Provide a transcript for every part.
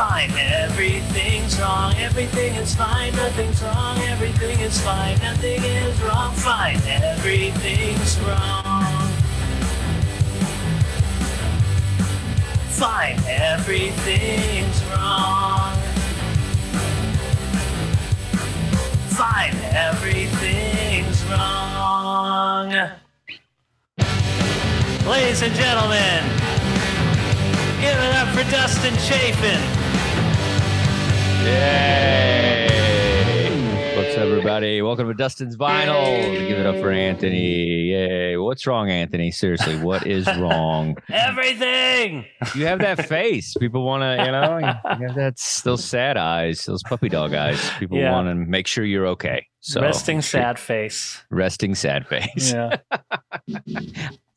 Fine, everything's wrong. Everything is fine, nothing's wrong. Everything is fine, nothing is wrong. Fine, everything's wrong. Fine, everything's wrong. Fine, everything's wrong. Ladies and gentlemen, give it up for Dustin Chafin. Yay! What's up, everybody? Welcome to Dustin's Vinyl. Give it up for Anthony. Yay! What's wrong, Anthony? Seriously, what is wrong? Everything. You have that face. People want to, you know, you have that those sad eyes, those puppy dog eyes. People Yeah. want to make sure you're okay. So Resting sad face. resting sad face. Yeah.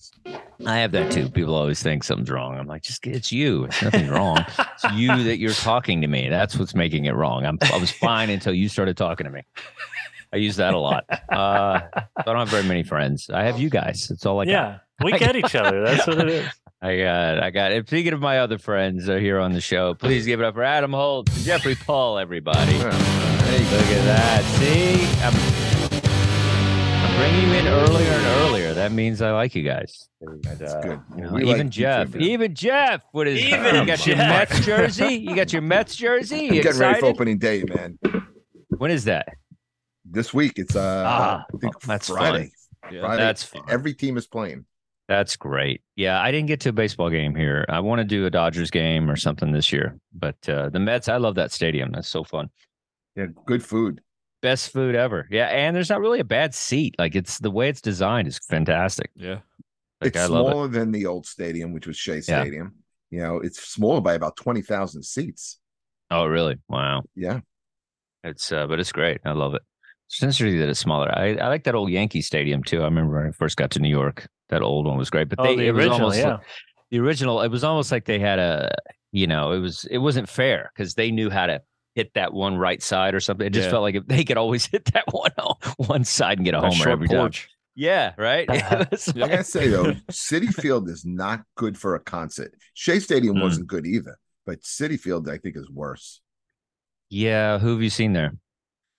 I have that too. People always think something's wrong. I'm like, just it's you. It's nothing wrong. It's you that you're talking to me. That's what's making it wrong. I'm, I was fine until you started talking to me. I use that a lot. Uh, I don't have very many friends. I have you guys. That's all I got. yeah. We get each other. That's what it is. I got. I got. And speaking of my other friends are here on the show, please give it up for Adam Holt Jeffrey Paul. Everybody, look at that. See, I'm, I'm you in earlier and earlier. That means I like you guys. And, uh, good. you know, even like you too, Jeff, even Jeff, what is? Even you got your Jeff. Mets jersey? You got your Mets jersey? You I'm getting ready for opening day, man. When is that? This week it's uh Ah, I think that's Friday. Friday. That's fun. every team is playing. That's great. Yeah, I didn't get to a baseball game here. I want to do a Dodgers game or something this year. But uh, the Mets, I love that stadium. That's so fun. Yeah, good food. Best food ever. Yeah, and there's not really a bad seat. Like it's the way it's designed is fantastic. Yeah. Like it's I love it. smaller than the old stadium, which was Shea Yeah. Stadium. You know, it's smaller by about twenty thousand seats. Oh, really? Wow. Yeah, It's uh, but it's great. I love it. It's interesting that it's smaller. I, I like that old Yankee Stadium too. I remember when I first got to New York. That old one was great. But Oh, they the it was original, almost yeah. like- the original. It was almost like they had a you know it was it wasn't fair because they knew how to hit that one right side or something. It just Yeah. felt like if they could always hit that one one side and get a That homer short every time. Yeah, right. It was I like- gotta say though, Citi Field is not good for a concert. Shea Stadium Mm. wasn't good either, but Citi Field I think is worse. yeah. Who have you seen there?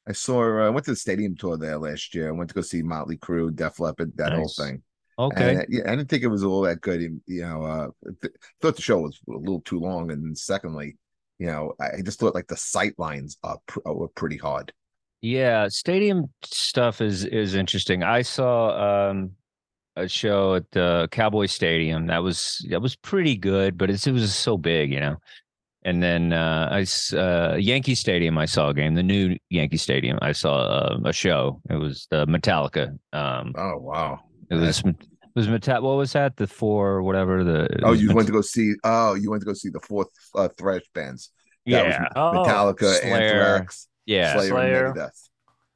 I saw. Uh, I went to the stadium tour there last year. I went to go see Motley Crue, Def Leppard, that whole thing. Okay. And, uh, yeah, I didn't think it was all that good. You know, uh, th- thought the show was a little too long, and secondly, you know, I just thought like the sight lines are pr- were pretty hard. Yeah, stadium stuff is is interesting. I saw um a show at the Cowboy Stadium. That was that was pretty good, but it's, it was so big, you know. And then uh, I uh, Yankee Stadium. I saw a game, the new Yankee Stadium. I saw uh, a show. It was the Metallica. Um, Oh wow! it was was Metal. What was that? The four whatever the. Oh, you Met- went to go see? Oh, you went to go see the fourth uh, thrash bands. That was yeah Oh, Metallica, Slayer, Anthrax, yeah Slayer, Slayer. and Megadeth.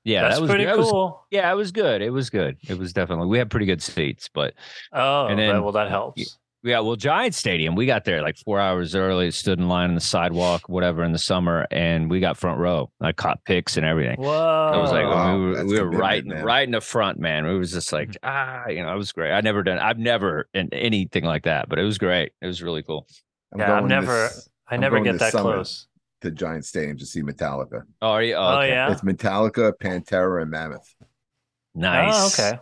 yeah. That's that was pretty that was- cool. yeah, it was good. It was good. It was definitely. We had pretty good seats, but Oh, And then- that- well, that helps. Yeah, well, Giant Stadium, we got there like four hours early, stood in line on the sidewalk, whatever, in the summer, and we got front row. I caught pics and everything. Whoa. I was like, wow, we were, we were right, man. right in the front, man. It was just like, ah, you know, it was great. I never done, I've never done anything like that, but it was great. It was really cool. I'm yeah, I'm never. this- I I'm never get that close. to Giant Stadium to see Metallica. Oh, are you? Oh, Oh yeah. It's Metallica, Pantera, and Mammoth. Nice. Oh, okay.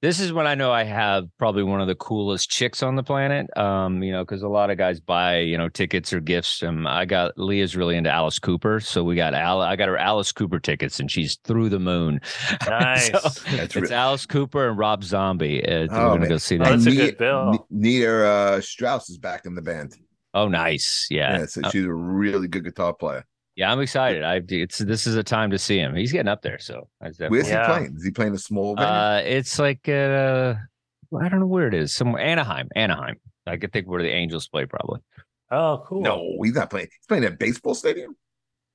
This is when I know I have probably one of the coolest chicks on the planet. Um, you know, because a lot of guys buy, you know, tickets or gifts. Um, I got Leah's really into Alice Cooper, so we got Al. I got her Alice Cooper tickets, and she's through the moon. Nice. So, That's it's really Alice Cooper and Rob Zombie. Uh, Oh, we're gonna man. go see Oh, that. that's a Ne- good bill. Ne- Nita uh, Strauss is back in the band. Oh, nice. Yeah, Yeah, so Uh, she's a really good guitar player. Yeah. I'm excited. I it's this is a time to see him. He's getting up there, so I definitely- Where's Yeah. he playing? Is he playing a small venue? Uh, it's like uh, I don't know where it is. Somewhere Anaheim, Anaheim. I could think where the Angels play, probably. Oh, cool. no, he's not playing. He's playing at a baseball stadium.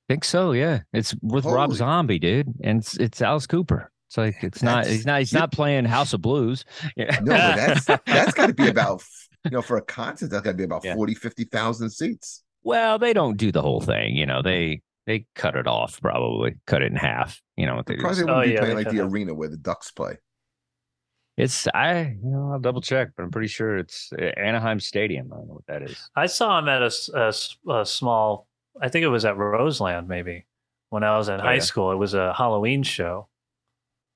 think so. Yeah, it's with Rob Zombie, dude, and it's it's Alice Cooper. It's like it's not. He's not. He's not playing House of Blues. Yeah. No, but that's that's got to be about you know for a concert that's got to be about Yeah. 40, 50,000 seats. Well, they don't do the whole thing. You know, they they cut it off. Probably cut it in half. You know what they do. Probably So wouldn't Oh, be yeah, playing like the have. arena where the Ducks play. It's I. You know, I'll double check, but I'm pretty sure it's uh, Anaheim Stadium. I don't know what that is. I saw him at a a small. I think it was at Roseland, maybe when I was in Oh, high yeah. school. It was a Halloween show,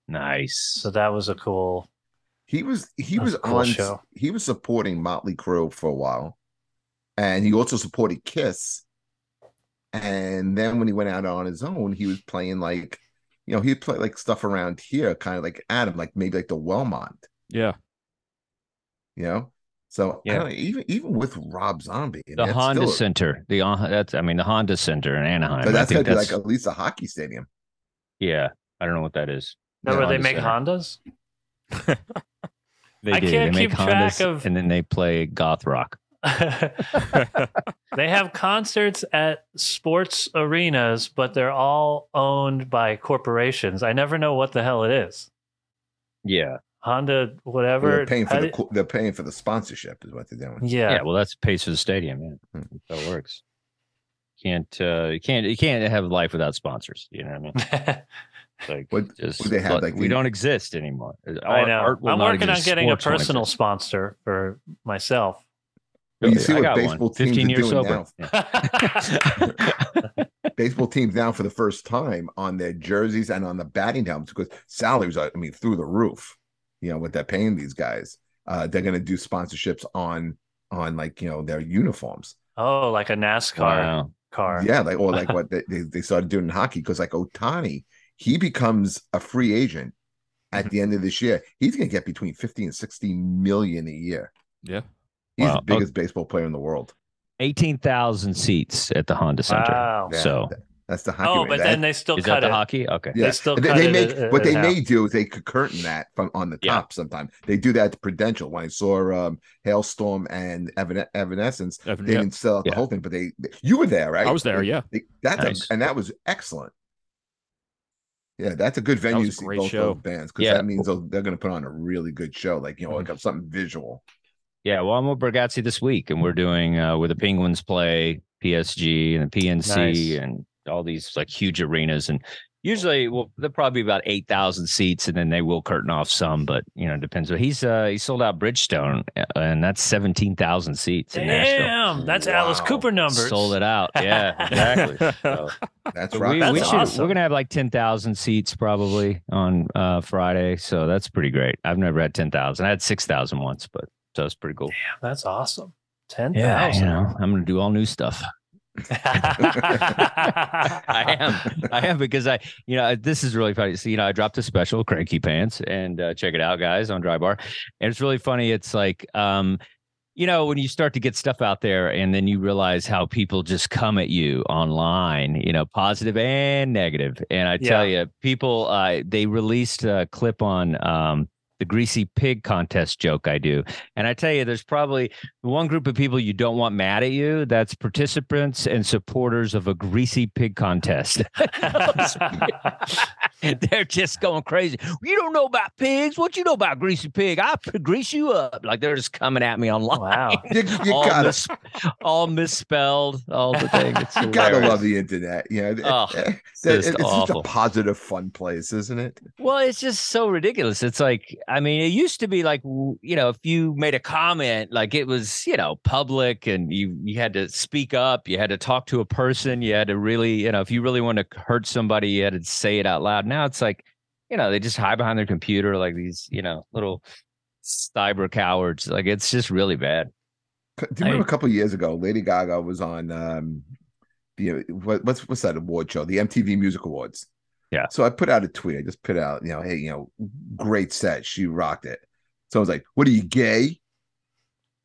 Nice. so that was a cool. He was he was was cool on show. he was supporting Motley Crue for a while, and he also supported Kiss. And then when he went out on his own, he was playing like, you know, he'd play like stuff around here, kind of like Adam, like maybe like the Wellmont, Yeah. you know. So I Yeah. don't know, even even with Rob Zombie, I mean, the Honda still Center. The uh, that's I mean the Honda Center in Anaheim. but I that's think that's like at least a hockey stadium. yeah. I don't know what that is. That Yeah, where they make Center. Hondas. They I do. can't they make keep track Hondas of- and then they play goth rock. they have concerts at sports arenas, but they're all owned by corporations. I never know what the hell it is. Yeah. Honda, whatever. They're paying for the do- they're paying for the sponsorship is what they're doing. yeah. yeah. well, that's pays for the stadium. Yeah, Hmm. that's how works. Can't uh, you can't you can't have life without sponsors. You know what I mean? Like What- just what they have, like, we the- don't exist anymore. I know. I'm working on getting a personal sponsor for myself. Well, you Really? see I what got one. baseball teams 15 are years doing sober. now. Baseball teams now for the first time on their jerseys and on the batting helmets because salaries are, I mean, through the roof. You know what they're paying these guys. Uh, they're going to do sponsorships on on like you know their uniforms. oh, like a NASCAR Wow. car. Yeah, like or like what they, they they started doing in hockey because like Ohtani, he becomes a free agent at the end of this year. He's going to get between fifty and sixty million a year. Yeah. He's Wow. the biggest baseball player in the world. Eighteen thousand seats at the Honda Center. Wow. So that- that's the hockey. Oh, rate. but That- then they still is cut that the it. hockey? Okay. Yeah, They still they, cut they it make in- what in they half. may do is they could curtain that from on the Yeah. top. Sometime they do that at the Prudential. When I saw um, Halestorm and Evan- Evanescence, Evan- they yeah. didn't sell out the whole thing, but they, they- you were there, right? I was there, They- yeah. they- that's Nice. a, and that was excellent. Yeah, that's a good venue to see both show. those bands because Yeah. that means they'll, they're going to put on a really good show, like you know, like something visual. Yeah, well, I'm with Bargatze this week, and we're doing uh, where the Penguins play PPG and the PNC Nice. and all these like huge arenas. And usually, well, they're probably about eight thousand seats, and then they will curtain off some, but you know, it depends. But he's uh, he sold out Bridgestone, uh, and that's seventeen thousand seats in Nashville. Damn, that's Alice Cooper numbers. Sold it out. Yeah, exactly. So, That's right. we, That's we should. awesome. We're gonna have like ten thousand seats probably on uh, Friday, so that's pretty great. I've never had ten thousand. I had six thousand once, but so it's pretty cool. Damn, that's awesome. Ten Yeah, you know, I'm gonna do all new stuff. I am. I am because I, you know, this is really funny. So, you know, I dropped a special, Cranky Pants, and uh, check it out, guys, on Dry Bar. And it's really funny. It's like, um, you know, when you start to get stuff out there and then you realize how people just come at you online, you know, positive and negative. And I tell you, people, uh, they released a clip on um, the greasy pig contest joke I do. And I tell you, there's probably one group of people you don't want mad at you. That's participants and supporters of a greasy pig contest. they're just going crazy. You don't know about pigs. What you know about greasy pig? I grease you up. Like they're just coming at me online. Wow. You, you all, gotta, mis- all misspelled. All the things. It's you gotta love the internet. Yeah, Oh, it's, just it's such a positive, fun place, isn't it? Well, it's just so ridiculous. It's like, I mean, it used to be like, you know, if you made a comment, like it was, you know, public and you you had to speak up, you had to talk to a person, you had to really, you know, if you really want to hurt somebody, you had to say it out loud. Now it's like, you know, they just hide behind their computer like these, you know, little cyber cowards. Like it's just really bad. Do you remember I- a couple years ago, Lady Gaga was on um the what, what's what's that award show? The MTV Music Awards. Yeah. So I put out a tweet. I just put out, you know, hey, you know, great set. She rocked it. So I was like, "What are you gay?"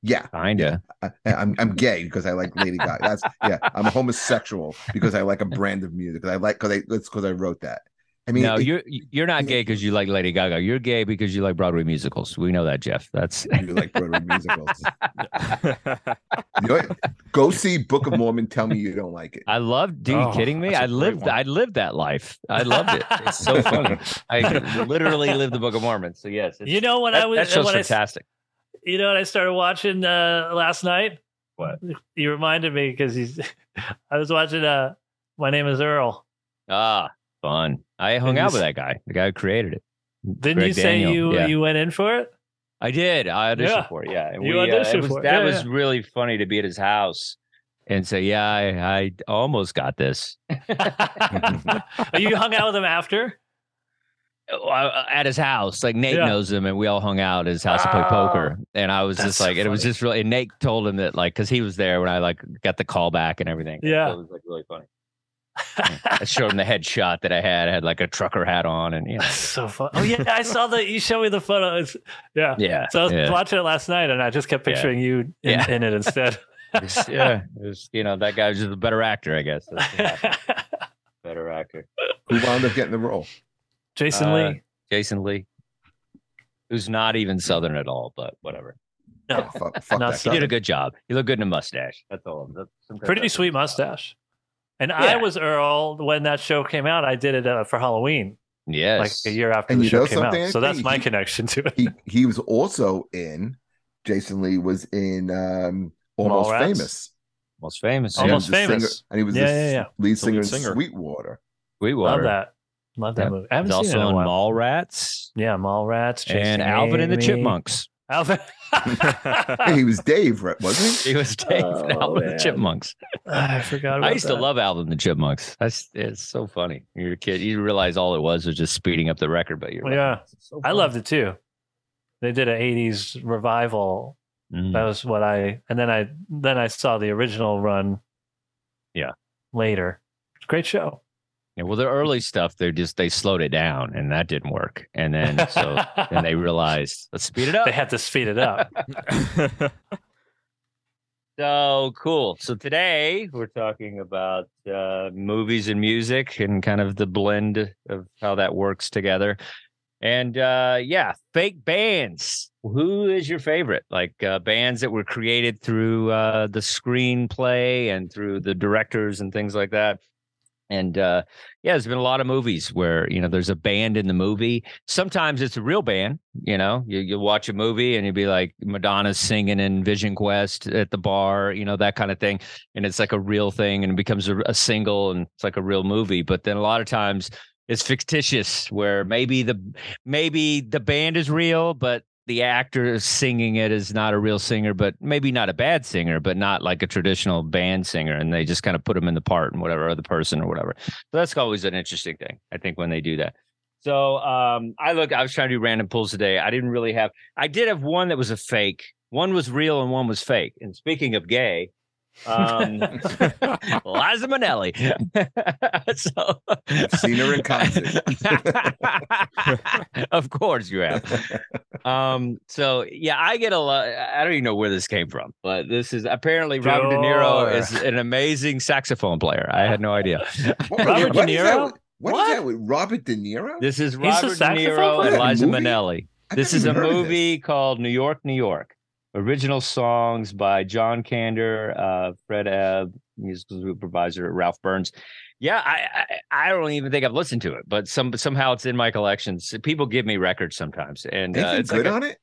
Yeah, Kinda. I, I'm I'm gay because I like Lady Gaga. That's yeah. I'm homosexual because I like a brand of music. I like because I it's because I wrote that. I mean, no, it- you're you're not gay because you like Lady Gaga. You're gay because you like Broadway musicals. We know that, Jeff. That's you like Broadway musicals. You know? Go see Book of Mormon. Tell me you don't like it. I loved. Do you Oh, kidding me? that's a I great lived. one. I lived that life. I loved it. It's so funny. I literally lived the Book of Mormon. So yes, it's, You know when I was that show's when I, fantastic. you know what I started watching uh, last night? What? You reminded me because he's. I was watching. Uh, my name is Earl. Ah, fun. I hung out with that guy, the guy who created it. Didn't Greg you say Daniel, you yeah. you went in for it? I did. I auditioned Yeah. for it. Yeah, and You we, uh, auditioned it was, for it. That Yeah, was really funny to be at his house and say, "Yeah, I, I almost got this." Oh, you hung out with him after? uh, at his house. Like Nate Yeah. knows him, and we all hung out at his house to play poker. And I was just so like, and it was just really. And Nate told him that, like, because he was there when I like got the call back and everything. Yeah. so it was like really funny. I showed him the headshot that I had. I had like a trucker hat on, and you know, so fun. Oh yeah, I saw that. You showed me the photo. It's, yeah. yeah, So I was yeah. watching it last night, and I just kept Yeah. picturing you in, Yeah. in it instead. It was- yeah, it was, you know, that guy was just a better actor, I guess. That's better actor. Who wound up getting the role? Jason Uh, Lee. Jason Lee, who's not even Southern at all, but whatever. No, Fuck, fuck Not that He did a good job. He looked good in a mustache. That's all. That's sometimes pretty sweet mustache. And I was Earl when that show came out. I did it uh, for Halloween, Yes. like a year after And the show came out. something, So that's my He- connection to it. He he was also in. Jason Lee was in um, Almost Mallrats? Famous. Most famous. And Almost was the singer- Famous. and he was Yeah, the yeah, yeah. lead singer lead in singer. Sweetwater. Sweetwater. Love that. Love that Yeah. movie. I haven't He's seen also it in a in while. Mallrats Yeah, Mallrats. Chasing and Alvin and the Chipmunks. Alvin. He was Dave, right? Wasn't he? He was Dave and Oh, Alvin and the Chipmunks. I forgot about I used that. to love Alvin and the Chipmunks. That's it's so funny. You're a kid. You realize all it was was just speeding up the record, but you're Yeah. so I loved it too. They did an '80s revival. Mm. That was what I, and then I, then I saw the original run. Yeah. Later, it's a great show. Yeah, well, the early stuff they just they slowed it down, and that didn't work. And then so then they realized let's speed it up. they had to speed it up. So cool. So today we're talking about uh, movies and music and kind of the blend of how that works together. And uh, yeah, fake bands. Who is your favorite? Like uh, bands that were created through uh, the screenplay and through the directors and things like that. And uh, yeah, there's been a lot of movies where you know there's a band in the movie. Sometimes it's a real band. You know, you you watch a movie and you'd be like Madonna's singing in Vision Quest at the bar, you know that kind of thing, and it's like a real thing and it becomes a, a single and it's like a real movie. But then a lot of times it's fictitious, where maybe the maybe the band is real, but the actor singing it is not a real singer, but maybe not a bad singer, but not like a traditional band singer. And they just kind of put them in the part and whatever other person or whatever. So that's always an interesting thing, I think, when they do that. So um, I look, I was trying to do random pulls today. I didn't really have, I did have one that was a fake. One was real and one was fake. And speaking of gay, um, Liza Minnelli. so, I've seen her in concert. of course you have. Um, so yeah, I get a lot. I don't even know where this came from, but this is apparently Robert De Niro is an amazing saxophone player. I had no idea. What- Robert what De is that Niro? with- What What? is that with Robert De Niro? This is Robert De saxophone Niro and? Liza Minnelli. This is a even heard of movie called New York, New York. Original songs by John Kander, uh, Fred Ebb, musical supervisor Ralph Burns. Yeah, I, I I don't even think I've listened to it, but some somehow it's in my collections. People give me records sometimes, and uh, it's good like a- on it?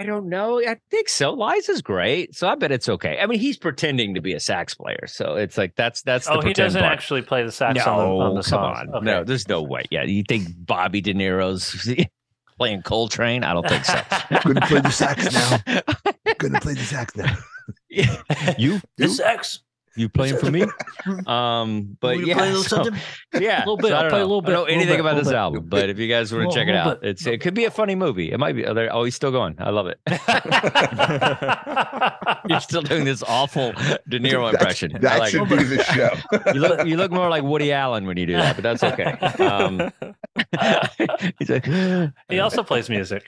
I don't know. I think so. Liza's great, so I bet it's okay. I mean, he's pretending to be a sax player, so it's like that's that's the Oh, he doesn't part. actually play the sax no, on the, on the come songs. on. Okay. No, there's no way. Yeah, you think Bobby De Niro's playing Coltrane? I don't think so. Gonna play the sax now. Gonna play the sax now. Yeah. you the sax. You playing for me? Um, but me to yeah, a little yeah, bit, so I I'll don't a know. little I don't know anything bit, about this bit. album, but if you guys want to check it out, bit. it's it could be a funny movie. It might be. Oh, oh, he's still going. I love it. You're still doing this awful De Niro impression. That like should it. be the show. You look you look more like Woody Allen when you do that, but that's okay. Um, he's like, he also plays music.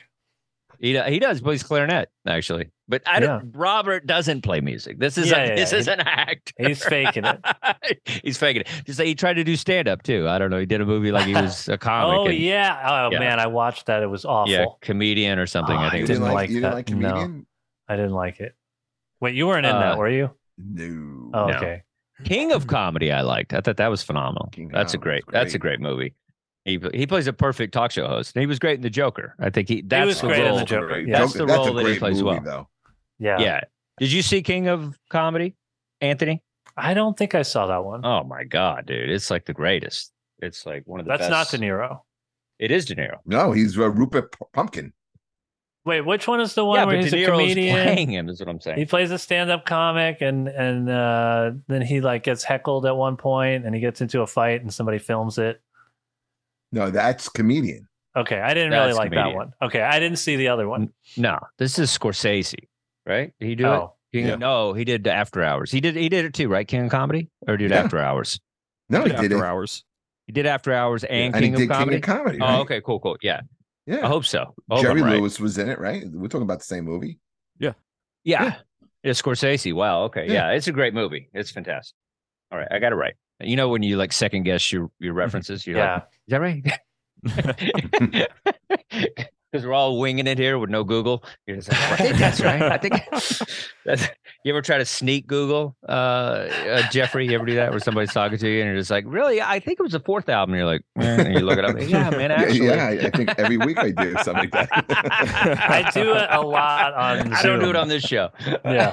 He he does plays clarinet actually, but I don't, Robert doesn't play music. This is Yeah, a, yeah, this yeah. is an act. He's faking it. he's faking it. Just like he tried to do stand up too. I don't know. He did a movie like he was a comic. Oh and- yeah. Oh Yeah. man, I watched that. It was awful. yeah, comedian or something. Oh, I I think. You didn't was. didn't like like, you didn't that. like No. comedian? I didn't like it. Wait, you weren't in Uh, that, were you? No. Oh, no. okay. King of Comedy. I liked. I thought that was phenomenal. King that's a Comedy great, That's a great. great movie. He he plays a perfect talk show host. And he was great in The Joker. I think he. That's was the great in role. The Joker, yeah. That's Joker- the role a that he plays movie, well. though. Yeah. Yeah. Did you see King of Comedy, Anthony? I don't think I saw that one. Oh my god, dude! It's like the greatest. It's like one of the That's best. not De Niro. It is De Niro. No, he's uh, Rupert P- Pumpkin. Wait, which one is the one yeah, where but he's De a Niro's comedian? playing him. Is what I'm saying. He plays a stand-up comic, and and uh, then he like gets heckled at one point, and he gets into a fight, and somebody films it. No, that's comedian. Okay, I didn't really That's like that comedian. one. Okay, I didn't see the other one. no, this is Scorsese, right? Did he do it? Oh, King Yeah. No, he did After Hours. He did. He did it too, right? King of Comedy, or did Yeah. After Hours? No, he after did it. After hours. He did After Hours and, and King, he did of Comedy. King of Comedy. Oh, okay, cool, cool. Yeah, Yeah. I hope so. I hope Jerry I'm right. Lewis was in it, right? We're talking about the same movie. Yeah. Yeah. Yeah, Scorsese. Wow. Okay. Yeah. Yeah. it's a great movie. It's fantastic. All right, I got it right. You know when you like second guess your your references, you're yeah. like, is that right? Because we're all winging it here with no Google. You're just like, I think that's right. I think that's. You ever try to sneak Google, uh, uh, Jeffrey? You ever do that where somebody's talking to you and you're just like, really? I think it was the fourth album. And you're like, eh, and you look it up. Yeah, man. Yeah, Actually, yeah, I, I think every week I do something like that. I do it a lot on I don't do it on this show. Yeah.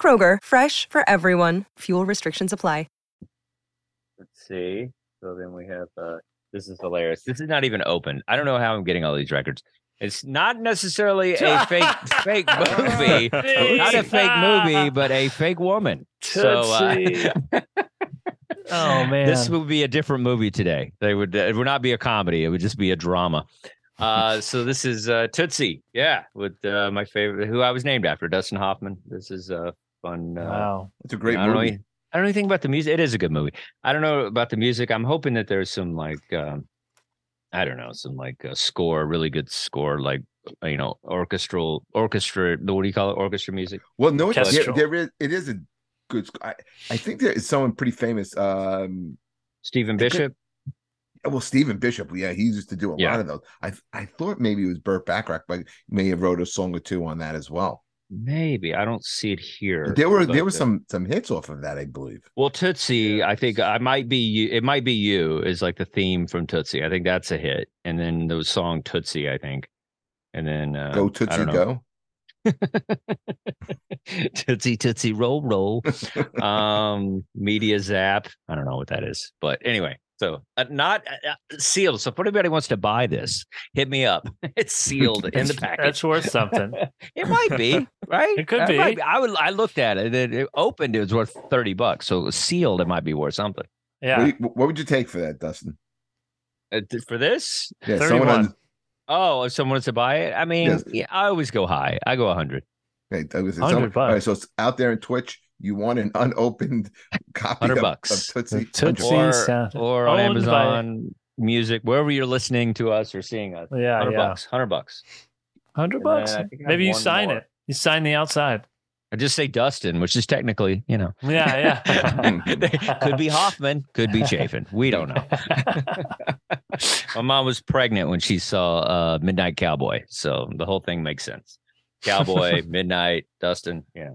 Kroger, fresh for everyone. Fuel restrictions apply. let's see. So then we have uh this is hilarious. This is not even open. I don't know how I'm getting all these records. It's not necessarily a fake fake movie. not a fake movie, but a fake woman. So uh, oh man. this would be a different movie today. They would it would not be a comedy. It would just be a drama. Uh, so this is uh, Tootsie, yeah, with uh, my favorite, who I was named after, Dustin Hoffman. This is a fun. Uh, wow. It's a great I don't know. movie. I don't know anything about the music. It is a good movie. I don't know about the music. I'm hoping that there's some like, um, I don't know, some like uh, score, really good score, like you know, orchestral, orchestra. What do you call it? Orchestra music. Well, no, it's, there, Kestrel. there is. It is a good. sc- I, I think there is someone pretty famous. Um, Stephen Bishop. well, Stephen Bishop. Yeah, he used to do a Yeah. lot of those. I I thought maybe it was Burt Bacharach, but he may have wrote a song or two on that as well. Maybe I don't see it here. There were there were uh, some some hits off of that, I believe. Well, Tootsie, I think I might be you. It might be you is like the theme from Tootsie. I think that's a hit. And then the song Tootsie, I think. And then uh, Go I Tootsie don't know. Go. Tootsie Tootsie Roll Roll. um, Media Zap. I don't know what that is, but anyway. So uh, not uh, uh, sealed. So if anybody wants to buy this, hit me up. It's sealed in the package. That's worth something. It might be right. It could It might be. I would. I looked at it. It, it opened. It was worth thirty bucks. So it was sealed. It might be worth something. Yeah. What, what would you take for that, Dustin? Uh, th- for this, Yeah, someone on Oh, if someone wants to buy it, I mean, Yes. yeah, I always go high. I go 100. Okay, that was 100 all right, bucks. so it's out there in Twitch. You want an unopened copy of, bucks. of Tootsie? The Tootsie Or, sound- or on owned by- Amazon Music, wherever you're listening to us or seeing us. Yeah, 100 yeah. bucks. 100 bucks. Hundred bucks. then I think I have Maybe you sign more. it. You sign the outside. I just say Dustin, which is technically, you know, Yeah, yeah. could be Hoffman, could be Chafin. We don't know. My mom was pregnant when she saw uh, Midnight Cowboy, so the whole thing makes sense. Cowboy, Midnight, Dustin, yeah.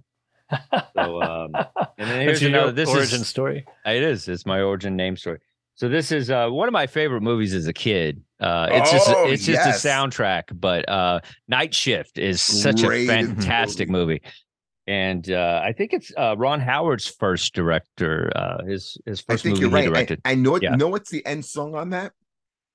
So, um, and then here's That's your another. This origin is story. it is. It's my origin name story. So this is uh, one of my favorite movies as a kid. Uh, it's just Oh, it's just a soundtrack, but uh, Night Shift is such Great a fantastic movie. And uh, I think it's uh, Ron Howard's first director, uh, his his I first think movie you're right. he I, directed. I know it. Yeah. Know what's the end song on that?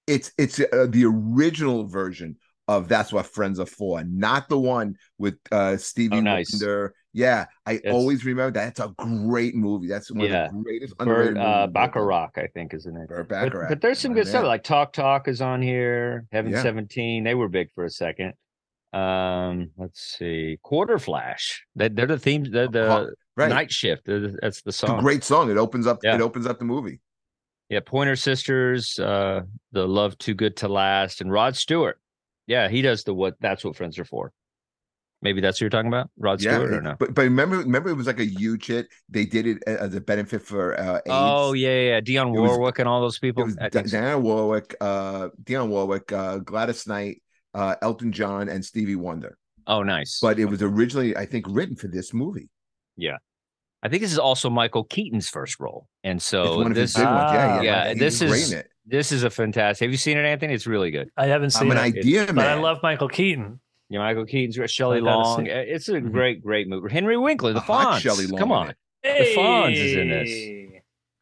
It's it's uh, the original version of "That's What Friends Are For," not the one with uh, Stevie Oh, nice. Wonder. Yeah, I It's- always remember that. It's a great movie. That's one Yeah. of the greatest movies. uh. Bacharach, I think, is the name. Burt But, Bacharach. but there's some good stuff like Talk Talk is on here. Heaven Yeah. 17, they were big for a second. Um, let's see, Quarterflash. They, they're the themes. They're the right. Night Shift. the- That's the It's a song. great song. It opens up. Yeah. It opens up the movie. Yeah, Pointer Sisters, uh, the Love Too Good to Last, and Rod Stewart. Yeah, he does the what that's what friends are for. Maybe that's what you're talking about, Rod yeah, Stewart, or it- no? but but remember remember it was like a huge hit. They did it as a benefit for uh, AIDS. Oh yeah, yeah, yeah. Dionne It was- Warwick and all those people. was I so. Diana Warwick, uh, Dionne Warwick, uh, Gladys Knight, uh, Elton John, and Stevie Wonder. Oh, nice. But it was originally, I think, written for this movie. Yeah, I think this is also Michael Keaton's first role, and it's so one of this his big ones. Yeah, Ah. yeah. Yeah, he this is- it. this is a fantastic. Have you seen it, Anthony? It's really good. I haven't seen I'm an it, idea but man. I love Michael Keaton. Yeah, Michael Keaton's great. Shelley gotta Long. Uh, It's a Mhm. great, great movie. Henry Winkler, the Fonz. Shelley Long Come on, it. The Fonz is in this. Hey.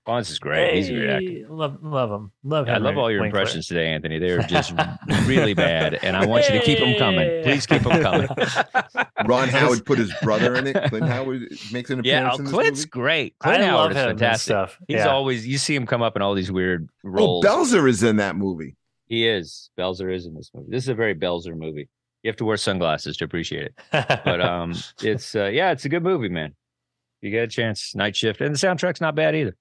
Fonz is great. He's a great actor. Love, love him. Love Yeah, I love all your impressions today, Anthony. They're just really bad, and I want you to keep them coming. Please keep them coming. Ron Howard put his brother in it. Clint Howard makes an yeah, appearance oh, in this Clint's movie. great. I Clint Howard love is him fantastic. stuff. He's yeah. always you see him come up in all these weird roles. Oh, roles. Belzer is in that movie. he is. Belzer is in this movie. This is a very Belzer movie. You have to wear sunglasses to appreciate it. But um, it's uh, yeah, it's a good movie, man. You get a chance, Night Shift, and the soundtrack's not bad either.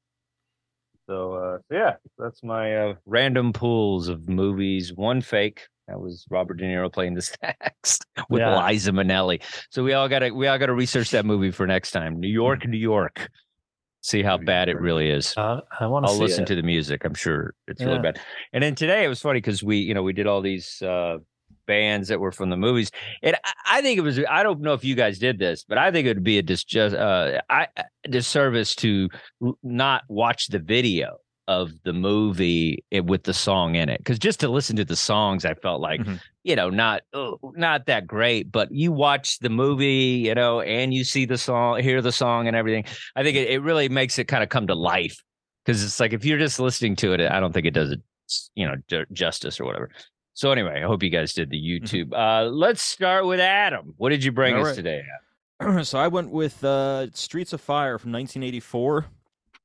So uh, yeah, that's my uh, random pools of movies. One fake. That was Robert De Niro playing the sax with Yeah. Liza Minnelli. So we all got to we all got to research that movie for next time. New York, New York. See how bad it really is. Uh, I want to I'll listen it. to the music. I'm sure it's Yeah. really bad. And then today it was funny because we, you know, we did all these uh bands that were from the movies. And I, I think it was I don't know if you guys did this, but I think it would be a uh I a disservice to not watch the video of the movie with the song in it. Cause just to listen to the songs, I felt like, Mhm. you know, not oh, not that great, but you watch the movie, you know, and you see the song, hear the song and everything. I think it, it really makes it kind of come to life because it's like if you're just listening to it, I don't think it does it, you know, ju- justice or whatever. So anyway, I hope you guys did the YouTube. Uh, let's start with Adam. What did you bring All us right. today? so I went with uh, Streets of Fire from 1984.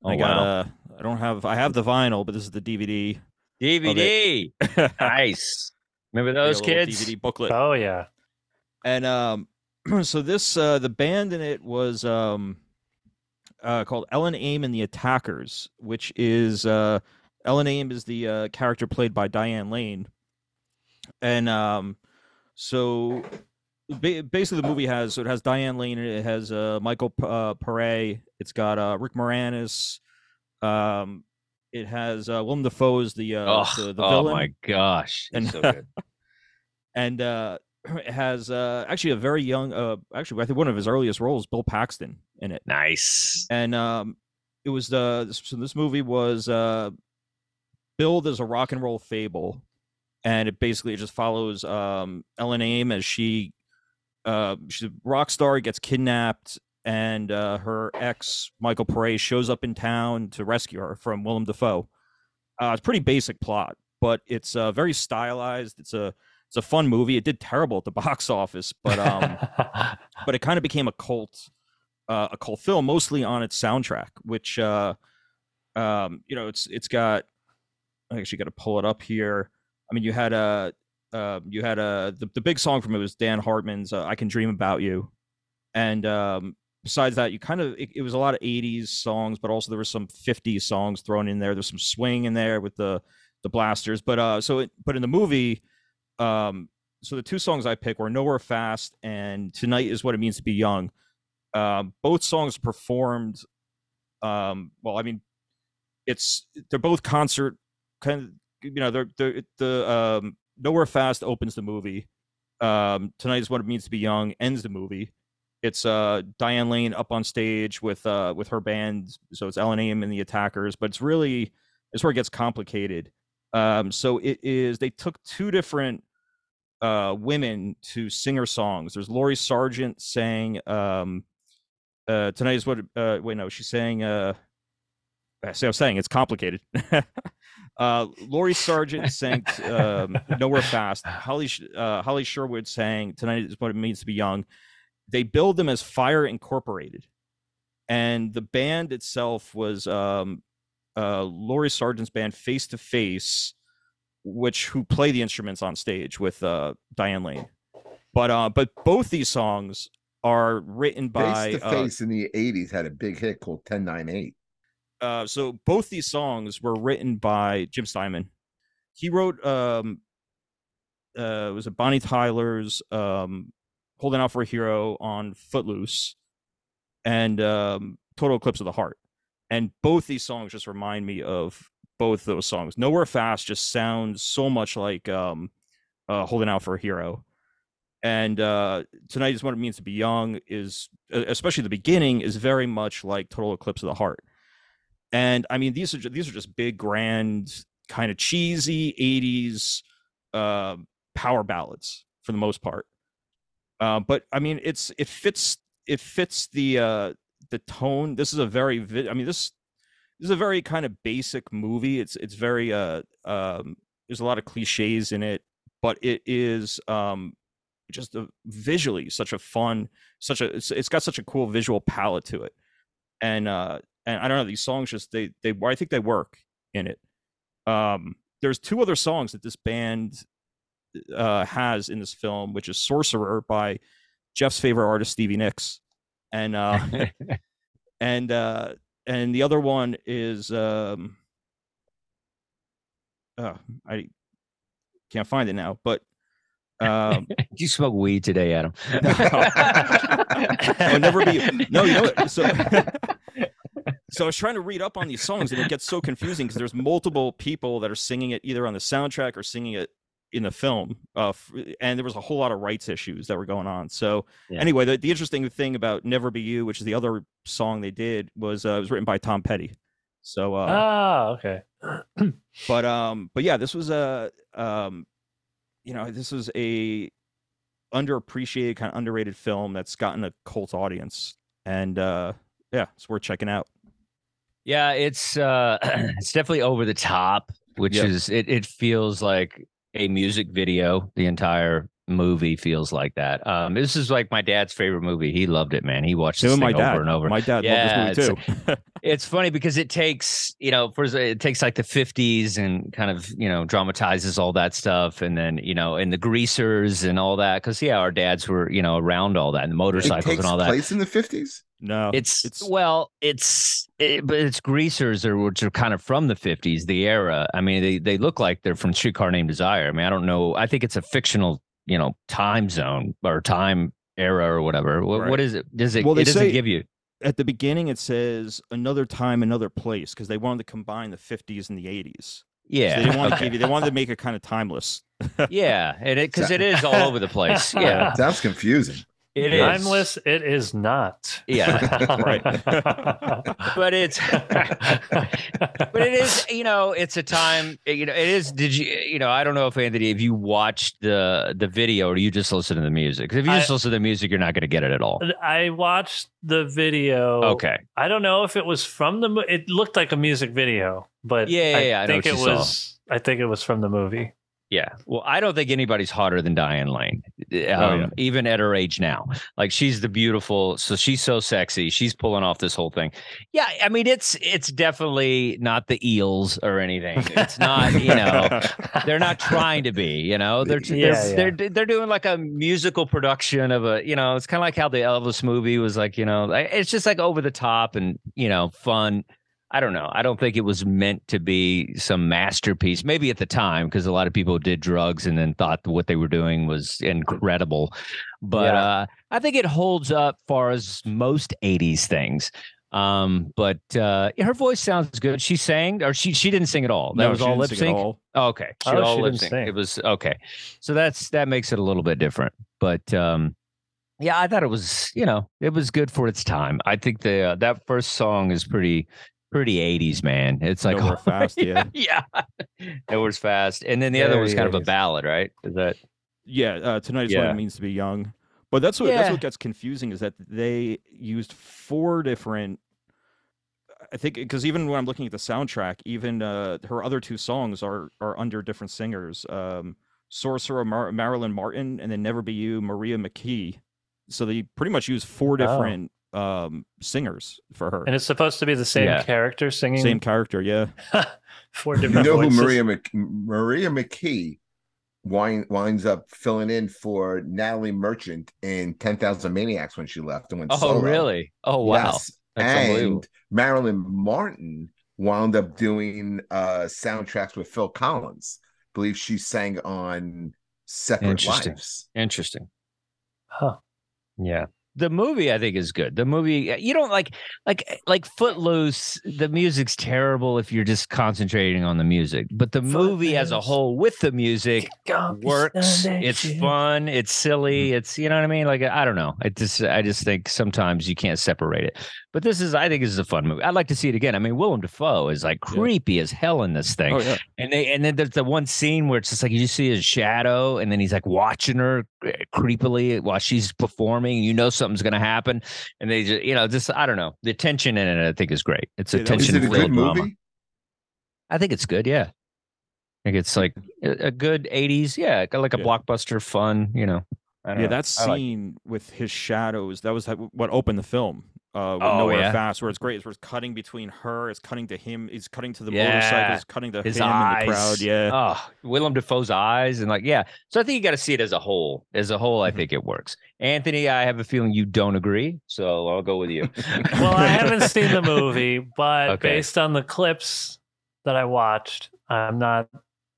Oh, I got wow. uh, I don't have I have the vinyl, but this is the DVD. DVD. nice. Remember those a kids? DVD booklet. Oh yeah. And um, so this uh, the band in it was um, uh, called Ellen Aim and the Attackers, which is uh, Ellen Aim is the uh, character played by Diane Lane, and um, so ba- basically the movie has so it has Diane Lane, it has uh, Michael P- uh, Pare, it's got uh, Rick Moranis, um, it has uh, Willem Dafoe is the uh, oh, the, the oh my gosh. And- so good. and uh it has uh actually a very young uh actually I think one of his earliest roles Bill Paxton in it nice. and um it was the so this movie was uh billed as a rock and roll fable and it basically just follows um Ellen Aim as she uh she's a rock star gets kidnapped and uh her ex Michael Pare shows up in town to rescue her from Willem Dafoe. Uh it's a pretty basic plot but it's uh very stylized. It's a it's a fun movie. It did terrible at the box office but um but it kind of became a cult uh, a cult film mostly on its soundtrack which uh um you know it's it's got i actually got to pull it up here i mean you had uh uh, you had a the, the big song from it was Dan Hartman's uh, "I Can Dream About You," and um, besides that, you kind of it, it was a lot of '80s songs, but also there was some '50s songs thrown in there. There's some swing in there with the the blasters, but uh, so it, but in the movie, um, so the two songs I picked were "Nowhere Fast" and "Tonight Is What It Means to Be Young." Um, both songs performed. Um, well, I mean, it's they're both concert kind of you know they're, they're the um nowhere fast opens the movie um tonight is what it means to be young ends the movie. It's uh diane lane up on stage with uh with her band so it's ellen aim and the attackers but it's really it's where it gets complicated. Um so it is they took two different uh women to singer songs. There's Laurie Sargent sang um uh tonight is what uh wait no she's saying uh see, I was saying it's complicated. uh, Laurie Sargent sang um, "Nowhere Fast." Holly uh, Holly Sherwood sang "Tonight Is What It Means to Be Young." They billed them as Fire Incorporated, and the band itself was um, uh, Laurie Sargent's band Face to Face, which who play the instruments on stage with uh, Diane Lane. But uh, but both these songs are written by Face to uh, Face in the '80s had a big hit called 1098. Uh, so both these songs were written by Jim Steinman. He wrote um uh was it Bonnie Tyler's um Holding Out for a Hero on Footloose and um Total Eclipse of the Heart. And both these songs just remind me of both those songs. Nowhere Fast just sounds so much like um uh Holding Out for a Hero. And uh tonight is what it means to be young is especially the beginning is very much like Total Eclipse of the Heart and I mean these are these are just big, grand, kind of cheesy '80s uh, power ballads for the most part. Uh, but I mean, it's it fits it fits the uh, the tone. This is a very vi- I mean this this is a very kind of basic movie. It's it's very uh um there's a lot of cliches in it, but it is um just a, visually such a fun such a it's, it's got such a cool visual palette to it and uh and I don't know these songs just they they I think they work in it. Um, there's two other songs that this band uh, has in this film, which is "Sorcerer" by Jeff's favorite artist Stevie Nicks, and uh, and uh, and the other one is um, uh, I can't find it now, but um, Did you smoke weed today, Adam? I'll never be. No, you know what? So, so I was trying to read up on these songs, and it gets so confusing because there's multiple people that are singing it either on the soundtrack or singing it in the film, uh, and there was a whole lot of rights issues that were going on. So, Yeah. anyway, the, the interesting thing about "Never Be You," which is the other song they did, was uh, it was written by Tom Petty. So, uh, Ah, okay. but um but yeah this was a um you know this was a underappreciated kind of underrated film that's gotten a cult audience and uh yeah it's worth checking out Yeah, it's uh it's definitely over the top, which Yep. is it it feels like a music video. The entire movie feels like that. Um this is like my dad's favorite movie. He loved it, man. He watched it this with thing my dad over and over. my dad Yeah, loved this movie too it's funny because it takes, you know, first it takes like the 50s and kind of, you know, dramatizes all that stuff and then, you know, and the greasers and all that cuz yeah, our dads were, you know, around all that and the It motorcycles takes and all that. place in the 50s. no It's, it's well, it's it, but it's greasers or which are kind of from the 50s, the era. I mean, they they look like they're from Streetcar Named Desire. I mean, I don't know. I think it's a fictional, you know, time zone or time era or whatever. What, Right. what is it? Does it? Well, they it doesn't say- give you. at the beginning it says another time another place because they wanted to combine the 50s and the 80s Yeah, so they didn't want to give you they wanted to make it kind of timeless yeah, and it because it is all over the place. Yeah, Sounds confusing. It is Timeless, it is not. Yeah, right. but it's but it is you know it's a time eh, you know it is did you eh, you know i don't know if anthony if you watched the the video or you just listen to the music. if you just I- listen to the music you're not going to get it at all I watched the video. okay I don't know if it was from the. It looked like a music video, but Yeah, yeah, I yeah, I know think it you saw. was. I think it was from the movie. Yeah. Well, I don't think anybody's hotter than Diane Lane, um, yeah. even at her age now. Like she's the beautiful, so she's so sexy. She's pulling off this whole thing. Yeah, I mean it's it's definitely not the eels or anything. It's not, you know, they're not trying to be. You know, they're Yeah, they're, yeah. they're they're doing like a musical production of a. You know, it's kind of like how the Elvis movie was like. You know, it's just like over the top and you know fun. I don't know. I don't think it was meant to be some masterpiece. Maybe at the time, because a lot of people did drugs and then thought what they were doing was incredible. But Yeah. uh, I think it holds up far as most '80s things. Um, but uh, her voice sounds good. She sang, or she she didn't sing at all. That No, was she all lip sync. Oh, okay, she Oh, all she lip didn't sync. sing. It was okay. So that's that makes it a little bit different. But um, yeah, I thought it was you know it was good for its time. I think the uh, that first song is pretty pretty 80s, man. It's like Nowhere fast, yeah. yeah, it was fast. And then the other was Very kind of a ballad, right? Is that Yeah, uh, tonight is what it means to be young. But that's what that's what gets confusing is that they used four different. I think because even when I'm looking at the soundtrack, even uh, her other two songs are are under different singers. Um, Sorcerer Mar- Marilyn Martin and then Never Be You Maria McKee. So they pretty much use four different um, singers for her. And it's supposed to be the same Yeah. character singing Same character, yeah. four different. You different know who. Maria Mc, Maria McKee wind, winds up filling in for Natalie Merchant in Ten Thousand Maniacs when she left and went Oh, solo. really? Oh, wow. Yes. That's and Marilyn Martin wound up doing uh soundtracks with Phil Collins. believe she sang on Separate Interesting. Lives. Interesting. Huh. Yeah. The movie I think is good. The movie uh, you don't like like like Footloose, the music's terrible if you're just concentrating on the music. But the movie as a whole with the music works. It's fun, it's silly, it's you know what I mean? Like I don't know. I just I just think sometimes you can't separate it. But this is I think this is a fun movie. I'd like to see it again. I mean, Willem Dafoe is like Yeah. creepy as hell in this thing. Oh yeah. And they and then there's the one scene where it's just like you see his shadow, and then he's like watching her uh, creepily while she's performing. You know something's gonna happen, and they just you know just I don't know the tension in it. I think is great. It's a Yeah, tension it a good drama. movie? I think it's good. Yeah, I think it's like a, good '80s. Yeah, like a Yeah. blockbuster, fun. You know. I don't Yeah, know. that I like scene with his shadows, that was what opened the film. Uh, with Oh, Nowhere yeah? Fast, where it's great, where it's cutting between her, it's cutting to him, it's cutting to the Yeah. motorcycle, it's cutting to his him eyes. and the crowd. Yeah. Oh, Willem Dafoe's eyes and like yeah. So I think you got to see it as a whole. As a whole, I Mhm. think it works. Anthony, I have a feeling you don't agree, so I'll go with you. well, I haven't seen the movie, but Okay. based on the clips that I watched, I'm not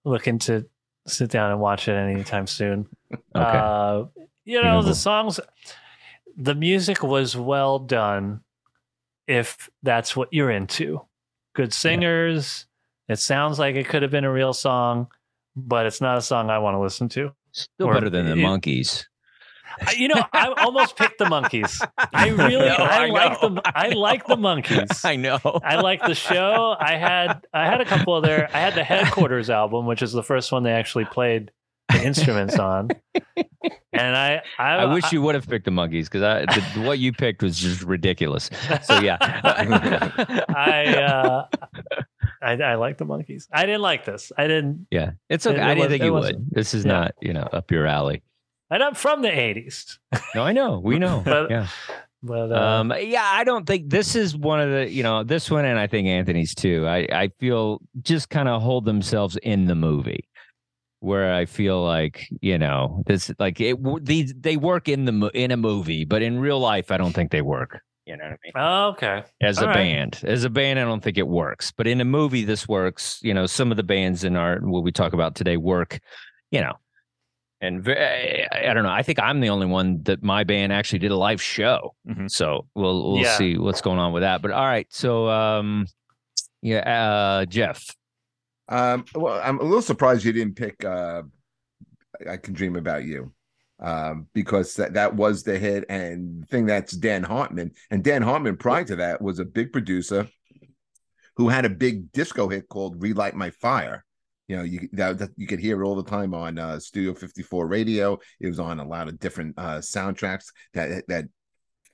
looking to sit down and watch it anytime soon. Okay. Uh, you know, Reasonable. the songs, the music was well done if that's what you're into. Good singers. It sounds like it could have been a real song, but it's not a song I want to listen to. Still or better than the Monkees. You know, I almost picked the Monkees. I really, know, I, I like know, them. I, I like the Monkees. I know. I like the show. I had I had a couple of their I had the Headquarters album, which is the first one they actually played the instruments on. And I I, I wish you would have picked the Monkees because I the, what you picked was just ridiculous. So yeah, I uh I, I like the Monkees. I didn't like this. I didn't yeah, it's It- okay. it I didn't was- think you would. This is yeah. not you know up your alley. and I'm from the eighties. No, I know. We know. But- yeah. But uh, Um, yeah, I don't think this is one of the, you know, this one and I think Anthony's too. I, I feel just kind of hold themselves in the movie where I feel like, you know, this like it, these, they work in the, in a movie, but in real life, I don't think they work. You know what I mean? oh, okay. As All a right. band, as a band, I don't think it works, but in a movie, this works. You know, some of the bands in our, what we talk about today work, you know, and ve- I, don't know. I think I'm the only one that my band actually did a live show. Mhm. So we'll we'll Yeah. see what's going on with that. But all right, so um, yeah, uh, Jeff. Um, well, I'm a little surprised you didn't pick uh, "I Can Dream About You," um, because that that was the hit and thing that's Dan Hartman, and Dan Hartman prior to that was a big producer who had a big disco hit called "Relight My Fire." You know, you that, that- you could hear it all the time on uh, Studio 54 radio. It was on a lot of different uh, soundtracks that that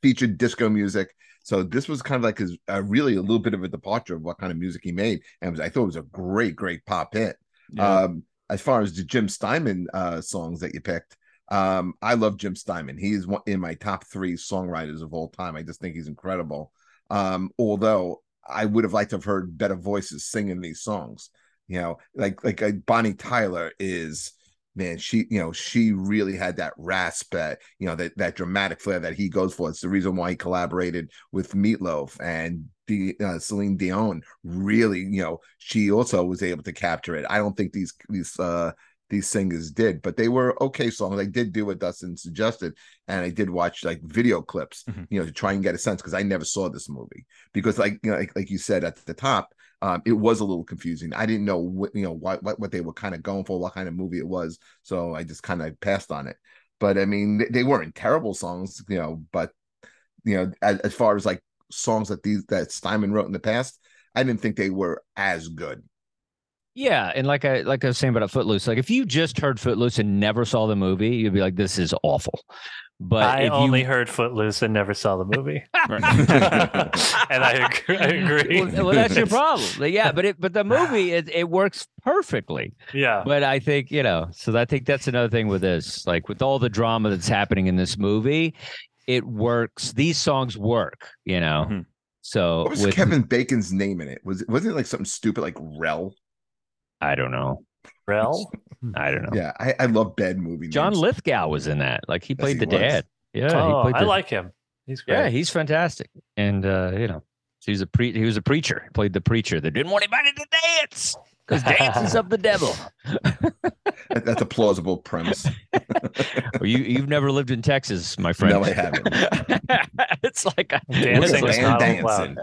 featured disco music. So this was kind of like his uh, really a little bit of a departure of what kind of music he made, and was, I thought it was a great, great pop hit. Yeah. Um, as far as the Jim Steinman uh, songs that you picked, um, I love Jim Steinman. He's one in my top three songwriters of all time. I just think he's incredible. Um, although I would have liked to have heard better voices singing these songs. You know, like like uh, Bonnie Tyler is man, she you know she really had that rasp, that you know that that dramatic flair that he goes for. It's the reason why he collaborated with Meatloaf and the uh, Celine Dion. Really, you know, she also was able to capture it. I don't think these these uh these singers did, but they were okay songs. I did do what Dustin suggested, and I did watch like video clips, Mhm. you know, to try and get a sense because I never saw this movie because, like, you know, like, like you said at the top, um, it was a little confusing. I didn't know what you know what what, what they were kind of going for, what kind of movie it was, so I just kind of passed on it. But I mean, they, they weren't terrible songs, you know. But you know, as, as far as like songs that these that Steinman wrote in the past, I didn't think they were as good. Yeah, and like I like I was saying about Footloose, like if you just heard Footloose and never saw the movie, you'd be like, "This is awful." But I if only you, heard Footloose and never saw the movie, and I agree. I agree. well, well, that's your problem. Like, Yeah, but it but the movie it, it works perfectly. yeah, But I think you know, so I think that's another thing with this. Like with all the drama that's happening in this movie, it works. These songs work. You know, Mhm. so What was with Kevin Bacon's name in it? Was it wasn't it like something stupid like Rel? I don't know. Rel. I don't know. Yeah, I, I love bad movie John names. Lithgow was in that. Like he Yes, played he the was. dad. Yeah, oh, he played I the, like him. He's great. Yeah, he's fantastic. And uh, you know, he was a pre he was a preacher. He played the preacher that didn't want anybody to dance. Because dance is of the devil. That's a plausible premise. Well, you you've never lived in Texas, my friend. No, I haven't. it's like a, Dancing is like- not dancing.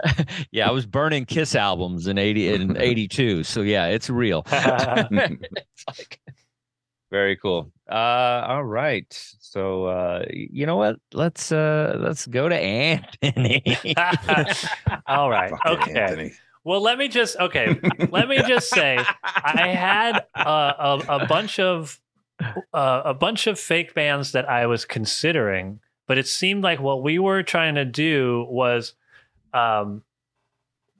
yeah, I was burning Kiss albums in eighty in eighty two. So yeah, it's real. it's like very cool. Uh, all right. So uh, you know what? Let's uh, let's go to Anthony. All right. Fucking Okay. Anthony. Well, let me just okay. Let me just say, I had uh, a, a bunch of uh, a bunch of fake bands that I was considering, but it seemed like what we were trying to do was um,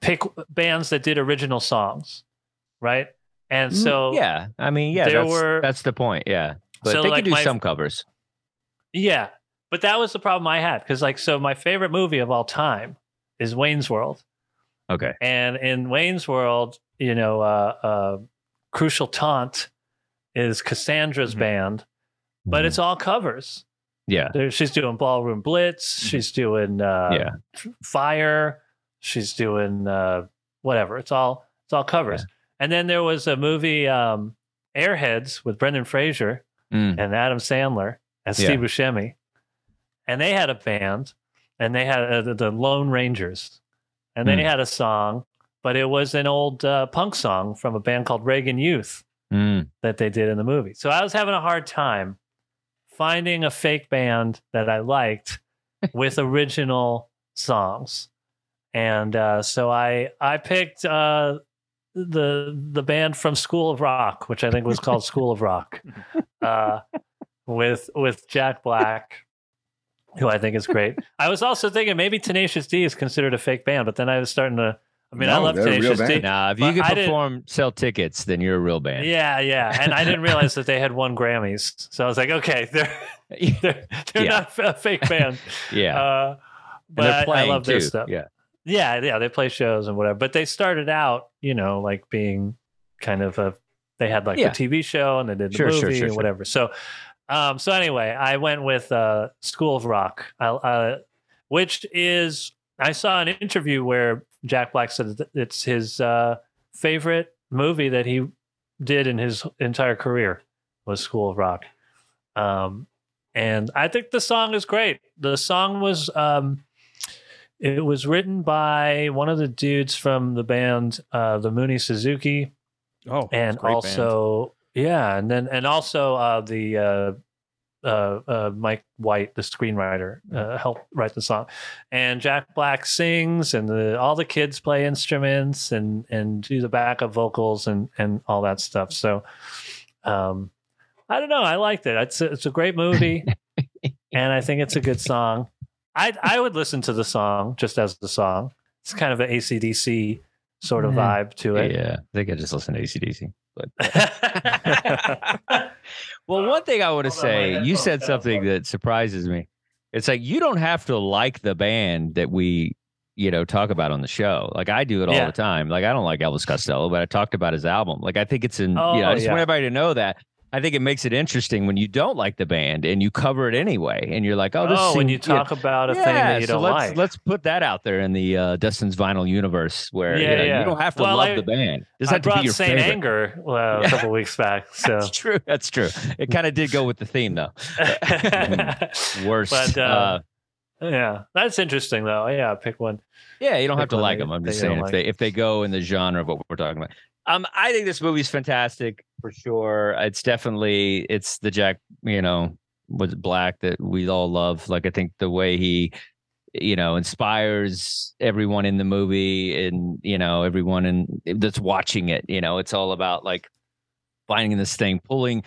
pick bands that did original songs, right? And so Mm, yeah, I mean, yeah, there that's, were- that's the point. Yeah, but So, they like, can do my- some covers. Yeah, but that was the problem I had because, like, so my favorite movie of all time is Wayne's World, Okay. and in Wayne's World, you know, uh, uh, Crucial Taunt is Cassandra's Mhm. band, but it's all covers. yeah, There, she's doing Ballroom Blitz. She's doing uh, Yeah. Fire. She's doing uh, whatever. It's all it's all covers. And then there was a movie um, Airheads with Brendan Fraser Mm. and Adam Sandler and Yeah. Steve Buscemi, and they had a band, and they had uh, the, the Lone Rangers, and they Hmm. had a song, but it was an old uh, punk song from a band called Reagan Youth Mm. that they did in the movie. So I was having a hard time finding a fake band that I liked with original songs. And uh, so I I picked uh, the the band from School of Rock, which I think was called School of Rock, uh, with with Jack Black, who I think is great. I was also thinking maybe Tenacious D is considered a fake band, but then I was starting to. I mean, I love they're a real Tenacious D. band. Nah, if you But can perform, sell tickets, then you're a real band. Yeah, yeah. And I didn't realize that they had won Grammys. So I was like, okay, they're they're, they're Yeah. not a fake band. yeah. Uh, but they're I- I love too. their stuff. Yeah. Yeah, yeah, they play shows and whatever. But they started out, you know, like being kind of a they had like Yeah. a TV show and they did the Sure, movie sure, sure, and sure. whatever. So um so anyway, I went with uh School of Rock. Uh, which is I saw an interview where Jack Black said it's his uh favorite movie that he did in his entire career was School of Rock. Um and I think the song is great. The song was um it was written by one of the dudes from the band uh the Mooney Suzuki Oh, and also yeah and then and also uh the uh uh, uh Mike White the screenwriter uh, helped write the song. And Jack Black sings and the all the kids play instruments and and do the backup vocals and and all that stuff. So um I don't know I liked it. It's a, it's a great movie and I think it's a good song. I I would listen to the song just as the song. It's kind of an ACDC sort of vibe to it. Yeah. I think I just listened to ACDC. But well, one thing I want to Hold on, my say, you said something that surprises me. It's like you don't have to like the band that we, you know, talk about on the show. Like I do it all Yeah. the time. Like I don't like Elvis Costello, but I talked about his album. Like I think it's in. you know, Oh, I just yeah. want everybody to know that. I think it makes it interesting when you don't like the band and you cover it anyway, and you're like, "Oh, this." oh, when you talk about a thing that you so don't let's, like. Let's put that out there in the uh, Dustin's vinyl universe, where you, Yeah, know, yeah. you don't have to Well, love I- the band. Does I have to brought your Saint favorite. Anger well, a couple weeks back. So That's true. That's true. It kind of did go with the theme, though. Worst. But, uh, uh, yeah, that's interesting though. Yeah, pick one. yeah, you don't have to like them. I'm just saying if like. they if they go in the genre of what we're talking about. Um, I think this movie's fantastic for sure. It's definitely it's the Jack, you know, was Black that we all love. Like I think the way he, you know, inspires everyone in the movie and you know everyone in that's watching it. You know, it's all about like finding this thing, pulling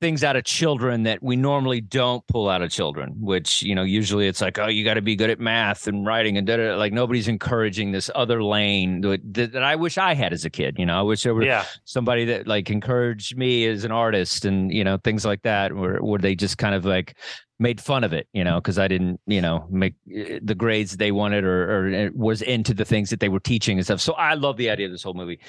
things out of children that we normally don't pull out of children, which, you know, usually it's like, oh, you got to be good at math and writing and da, da, like nobody's encouraging this other lane that, that that I wish I had as a kid. You know, I wish there were Yeah, somebody that like encouraged me as an artist and, you know, things like that, where, where they just kind of like made fun of it, you know, because I didn't, you know, make eh, the grades they wanted or, or eh, was into the things that they were teaching and stuff. So I love the idea of this whole movie.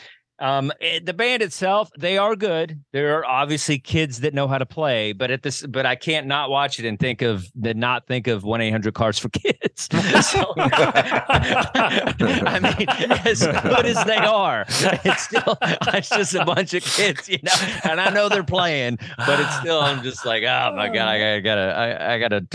Um, eh, the band itself, they are good. There are obviously kids that know how to play, but at this, but I can't not watch it and think of the not think of one eight hundred cars for kids. So, I mean, as good as they are, it's still it's just a bunch of kids, you know. And I know they're playing, but it's still I'm just like, oh my god, I gotta, I, I gotta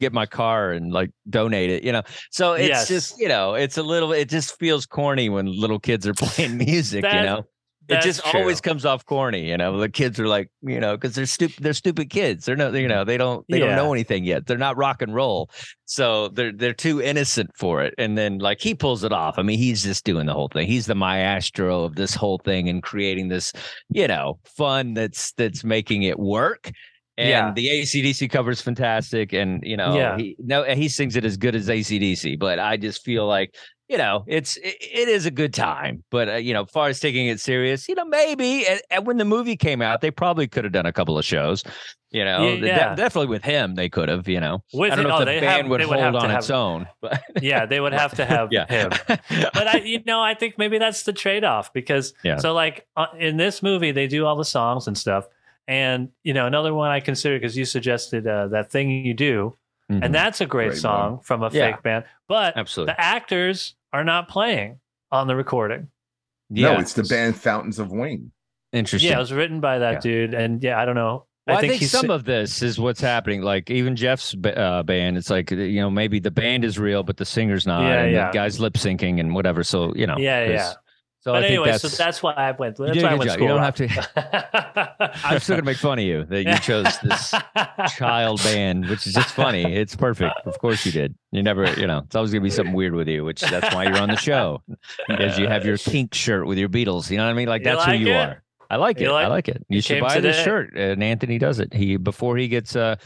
get my car and like donate it, you know. So it's Yes. just, you know, it's a little, it just feels corny when little kids are playing music, you know. It just always comes off corny, you know. The kids are like, you know, because they're stupid. They're stupid kids. They're no, you know, they don't, they Yeah. don't know anything yet. They're not rock and roll, so they're they're too innocent for it. And then like he pulls it off. I mean, he's just doing the whole thing. He's the maestro of this whole thing and creating this, you know, fun that's that's making it work. And Yeah. the ACDC cover is fantastic, and you know, Yeah. he no, he sings it as good as ACDC. But I just feel like you know, it's it, it is a good time, but uh, you know, as far as taking it serious, you know, maybe and, and when the movie came out, they probably could have done a couple of shows. You know, Yeah, de- definitely with him, they could have. You know, With I don't it- know oh, if the band have- would would hold on have- its own, but yeah, they would have to have yeah, him. But I, you know, I think maybe that's the trade off because Yeah. so like uh, in this movie they do all the songs and stuff, and you know another one I consider because you suggested uh, that thing you do, Mhm. and that's a great, Great song from a Yeah. fake band, but absolutely, the actors are not playing on the recording. yeah, No, it's the band Fountains of Wayne. Interesting. Yeah, it was written by that Yeah. dude, and yeah, I don't know. Well, I, think, he's some of this is what's happening. Like even Jeff's uh, band, it's like you know maybe the band is real, but the singer's not, Yeah, and yeah. the guy's lip syncing and whatever. So you know, Yeah, yeah. So but I think anyway, that's, so that's why I went. That's a why I went. You don't have to. I'm still gonna make fun of you that you chose this child band, which is just funny. It's perfect. Of course you did. You never, you know, it's always gonna be something weird with you, which that's why you're on the show. Because you have your kink shirt with your Beatles. You know what I mean? Like You that's like who you it? are. I like You it. I like- like it. You you should buy this shirt, and Anthony does it. He before he gets a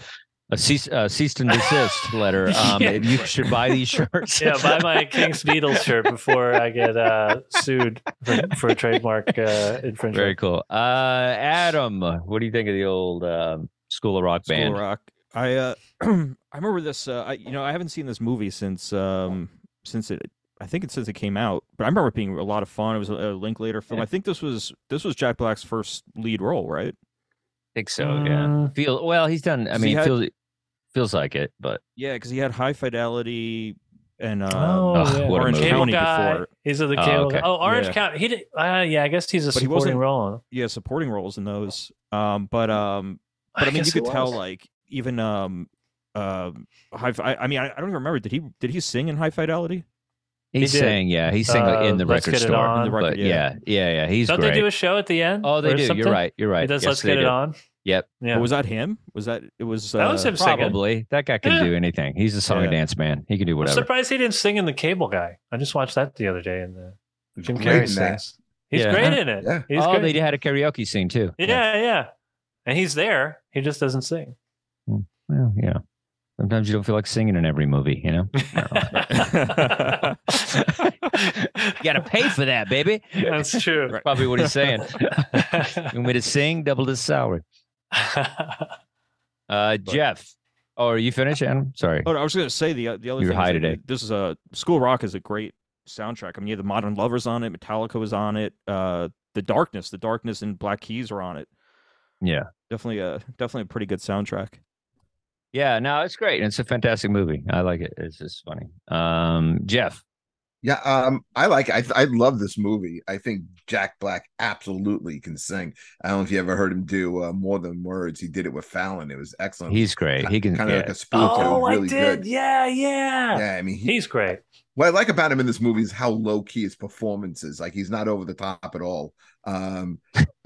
a cease, uh, cease and desist letter. Um, Yeah. you should buy these shirts. yeah, buy my King's Beatles shirt before I get uh, sued for, for a trademark uh, infringement. Very cool. Uh, Adam, what do you think of the old um, School of Rock School band? of Rock. I uh, I remember this. Uh, I you know I haven't seen this movie since um since it. I think it's since it came out, but I remember it being a lot of fun. It was a, a Linklater film. I think this was this was Jack Black's first lead role, right? I think so. Yeah. Feel well. He's done. I So he mean, had- feels feels like it, but Yeah, because he had High Fidelity and um, Oh, Ugh, yeah. Orange County guy. before. He's of the Oh, okay. guy. Oh, Orange Yeah. County. He did. Uh, yeah, I guess he's a But supporting wasn't- role. Yeah, supporting roles in those. Um, but um, but I, mean, you guess he could tell like even um, um, high. I, I mean, I, I don't even remember. Did he did he sing in High Fidelity? he's did. saying, yeah, he's saying Uh, in the Let's record Get It store. On. The record, but yeah. yeah, yeah, yeah, he's Don't great. they do a show at the end? oh, they do. something? You're right. You're right. He does Yes, Let's they Get It do. On. Yep. Yeah. Or was that him? Was that it? Was That was uh, him singing. Probably that guy can Yeah. do anything. He's a song and dance man. He can do I'm whatever. surprised he didn't sing in the Cable Guy. I just watched that the other day, and the Jim Great Carrey sings. He's Yeah. great in it. Yeah. He's oh, great. they had a karaoke scene too. Yeah, yeah. And he's there. He just doesn't sing. Well, yeah. Sometimes you don't feel like singing in every movie, you know? you got to pay for that, baby. That's true. That's probably what he's saying. you want me to sing? Double the salary. Uh, Jeff. Oh, are you finished, Adam? Sorry. Oh, I was going to say the the other You're thing. high today. This is a School Rock is a great soundtrack. I mean, you have the Modern Lovers on it, Metallica was on it, uh, the Darkness, the Darkness and Black Keys are on it. Yeah. Definitely a definitely a pretty good soundtrack. Yeah, no, it's great. It's a fantastic movie. I like it. It's just funny. Um, Jeff. Yeah, um, I like. I I love this movie. I think Jack Black absolutely can sing. I don't know if you ever heard him do uh, more than words. He did it with Fallon. It was excellent. He's great. He can kind of yeah. like a spoof. oh, really I did. good. Yeah, yeah. Yeah, I mean, he, He's great. What I like about him in this movie is how low key his performance is. Like he's not over the top at all. Um,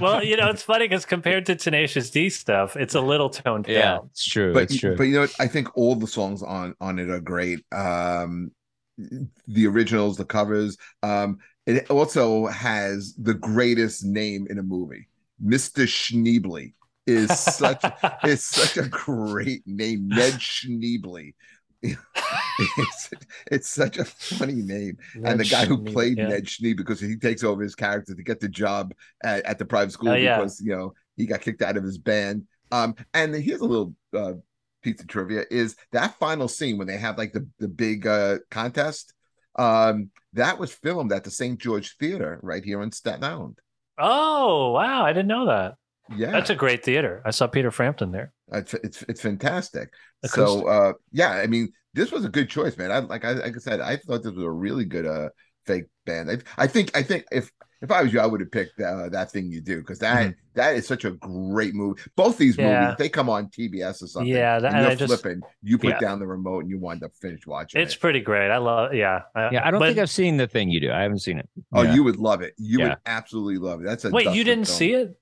well, you know, it's funny because compared to Tenacious D stuff, it's a little toned yeah, down. it's true. but it's true. but you know what? I think all the songs on on it are great. Um, the originals, the covers. Um, it also has the greatest name in a movie, Mister Schneebly. Is such is such a great name, Ned Schneebly. It's, it's such a funny name. and the guy who Ned played yeah. Ned Schnee because he takes over his character to get the job at, at the private school Oh, yeah. because you know he got kicked out of his band. Um, and here's a little uh, piece of trivia: is that final scene when they have like the the big uh, contest? Um, that was filmed at the St. George Theater right here in Staten Island. Oh, wow. I didn't know that. Yeah, That's a great theater. I saw Peter Frampton there. it's it's, it's fantastic. Acoustic. So uh, yeah, I mean, this was a good choice, man. I like I like I said, I thought this was a really good uh fake band. I, I think I think if if I was you, I would have picked uh, that thing you do because that that is such a great movie. Both these Mm-hmm. Yeah. movies they come on TBS or something. Yeah, that- and and you're I just- flipping. You put Yeah. down the remote and you wind up finish watching. It's it. pretty great. I love yeah. yeah, I don't but- think I've seen the thing you do. I haven't seen it. Oh, Yeah. you would love it. You Yeah. would absolutely love it. That's a Wait, you didn't film. see it?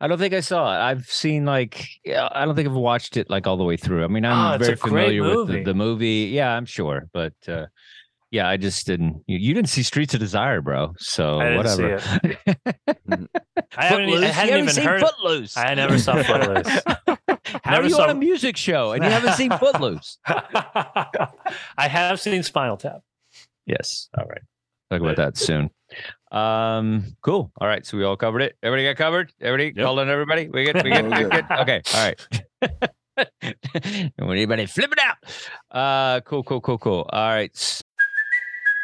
I don't think I saw it. I've seen like I don't think I've watched it like all the way through. I mean, I'm Oh, very familiar with the, movie. the movie. Yeah, I'm sure, but uh, yeah, I just didn't. You, you didn't see Streets of Desire, bro. So I didn't see whatever. I haven't, I You hadn't haven't even seen heard. Footloose. I never saw Footloose. How Never are you saw- on a music show and you haven't seen Footloose? I have seen Spinal Tap. Yes. All right. Talk about that soon. Um, cool. All right. So we all covered it. Everybody got covered? Everybody Yep. called on everybody? We good? We good? We're good? Okay. All right. Don't want anybody flipping out. Uh cool, cool, cool, cool. All right.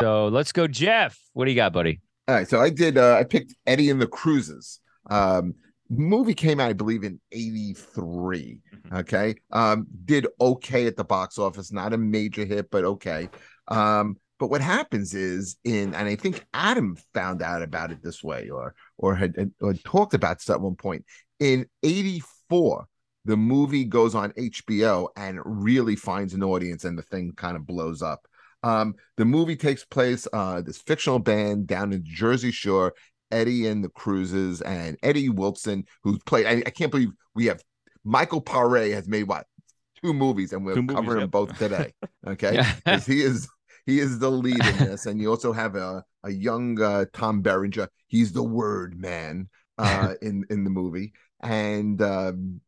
So let's go, Jeff. What do you got, buddy? All right, so I did. Uh, I picked Eddie and the Cruisers. Um, movie came out, I believe, in '83. Okay, um, did okay at the box office. Not a major hit, but okay. Um, but what happens is in, and I think Adam found out about it this way, or or had or talked about this at one point in '84. The movie goes on HBO and really finds an audience, and the thing kind of blows up. Um, the movie takes place uh this fictional band down in Jersey Shore, Eddie and the Cruisers, and Eddie Wilson, who's played. I, I can't believe we have Michael Paré has made what two movies, and we're Two movies, covering them both today. Okay, 'Cause he is he is the lead in this, and you also have a a young uh, Tom Berenger. He's the word man uh, in in the movie, and um,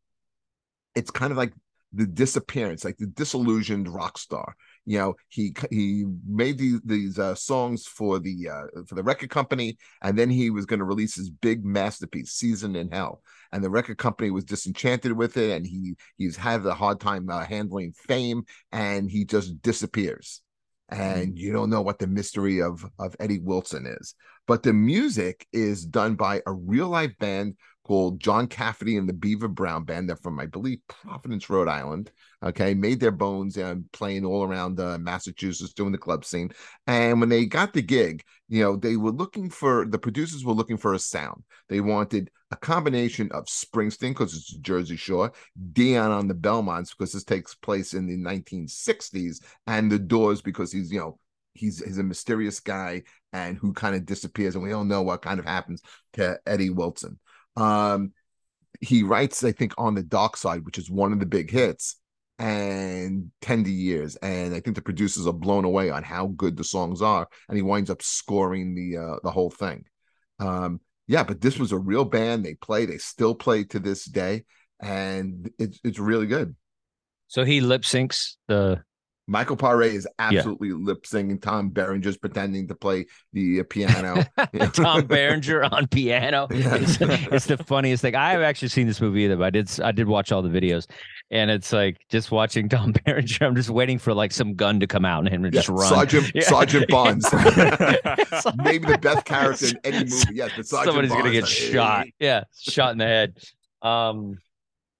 it's kind of like the disappearance, like the disillusioned rock star. You know, he he made these these uh, songs for the uh, for the record company, and then he was going to release his big masterpiece, "Season in Hell." And the record company was disenchanted with it, and he he's had a hard time uh, handling fame, and he just disappears. And you don't know what the mystery of of Eddie Wilson is, but the music is done by a real life band called John Cafferty and the Beaver Brown Band. They're from, I believe, Providence, Rhode Island. Okay, made their bones and playing all around uh, Massachusetts, doing the club scene. And when they got the gig, you know, they were looking for the producers were looking for a sound. They wanted a combination of Springsteen because it's Jersey Shore, Dion on the Belmonts because this takes place in the 1960s, and the Doors because he's you know he's he's a mysterious guy and who kind of disappears, and we don't know what kind of happens to Eddie Wilson. Um, he writes, I think, on the Dark Side, which is one of the big hits, and tender years. And I think the producers are blown away on how good the songs are, and he winds up scoring the uh, the whole thing. Um, yeah, but this was a real band. They play, they still play to this day, and it's it's really good. So he lip syncs the Michael Paré is absolutely lip singing. Tom Berenger's pretending to play the uh, piano. Tom Berenger on piano. Yeah. It's, it's the funniest thing. I have actually seen this movie either, but I did I did watch all the videos, and it's like just watching Tom Berenger. I'm just waiting for like some gun to come out and him to Yeah, just run. Sergeant Yeah. Sergeant Bonds. Maybe the best character in any movie. Yes, but Sergeant somebody's gonna get shot. Yeah, shot in the head. Um,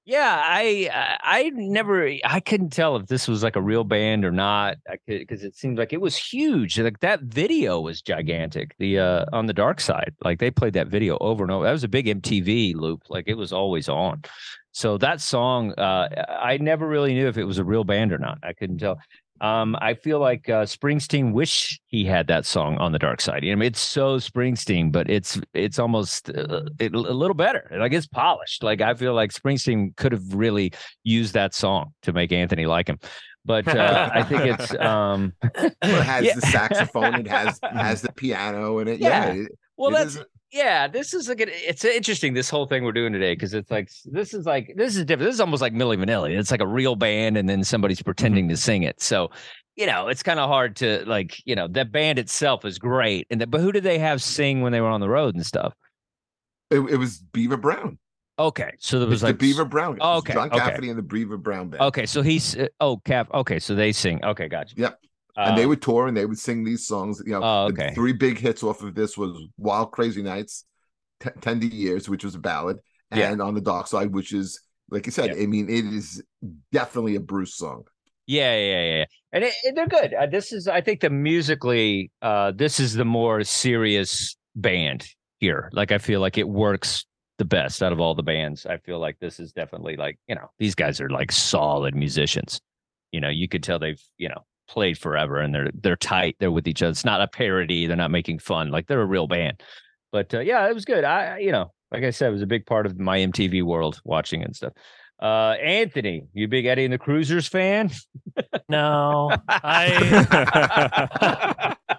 yeah, I I I never I couldn't tell if this was like a real band or not. I could because it seemed like it was huge. Like that video was gigantic. The uh on the dark side, like they played that video over and over. That was a big MTV loop. Like it was always on. So that song, uh, I never really knew if it was a real band or not. I couldn't tell. Um, I feel like uh, Springsteen wish he had that song on the dark side. I mean, it's so Springsteen, but it's it's almost uh, it, a little better. Like it's polished. Like I feel like Springsteen could have really used that song to make Anthony like him. But uh, I think it's um, It has Yeah. the saxophone. It has has the piano in it. Yeah. Yeah. well, it that's is- yeah. This is like an, it's interesting. This whole thing we're doing today because it's like this is like this is different. This is almost like Milli Vanilli. It's like a real band, and then somebody's pretending to sing it. So. You know, it's kind of hard to like. You know, the band itself is great, and the, but who did they have sing when they were on the road and stuff? it, it was Beaver Brown. Okay, so there It was was like the Beaver Brown. Oh, okay, John okay. Cafferty and the Beaver Brown Band. Okay, so he's uh, oh Cap. Okay, so they sing. Okay, gotcha. Yep. And they Um, would tour and they would sing these songs. You know, Oh, the okay. three big hits off of this was "Wild Crazy Nights," T- "Tender Years," which was a ballad, Yeah. and "On the Dark Side," which is, like you said, Yeah. I mean, it is definitely a Bruce song. Yeah, yeah, yeah, yeah. And it, it- they're good. Uh, this is, I think, the musically, uh, this is the more serious band here. Like, I feel like it works the best out of all the bands. I feel like this is definitely like, you know, these guys are like solid musicians. You know, you could tell they've, you know, played forever and they're they're tight. They're with each other. It's not a parody. They're not making fun. Like they're a real band. But uh, yeah, it was good. I, you know, like I said, it was a big part of my MTV world watching and stuff. Uh, Anthony, you big Eddie and the Cruisers fan? No, I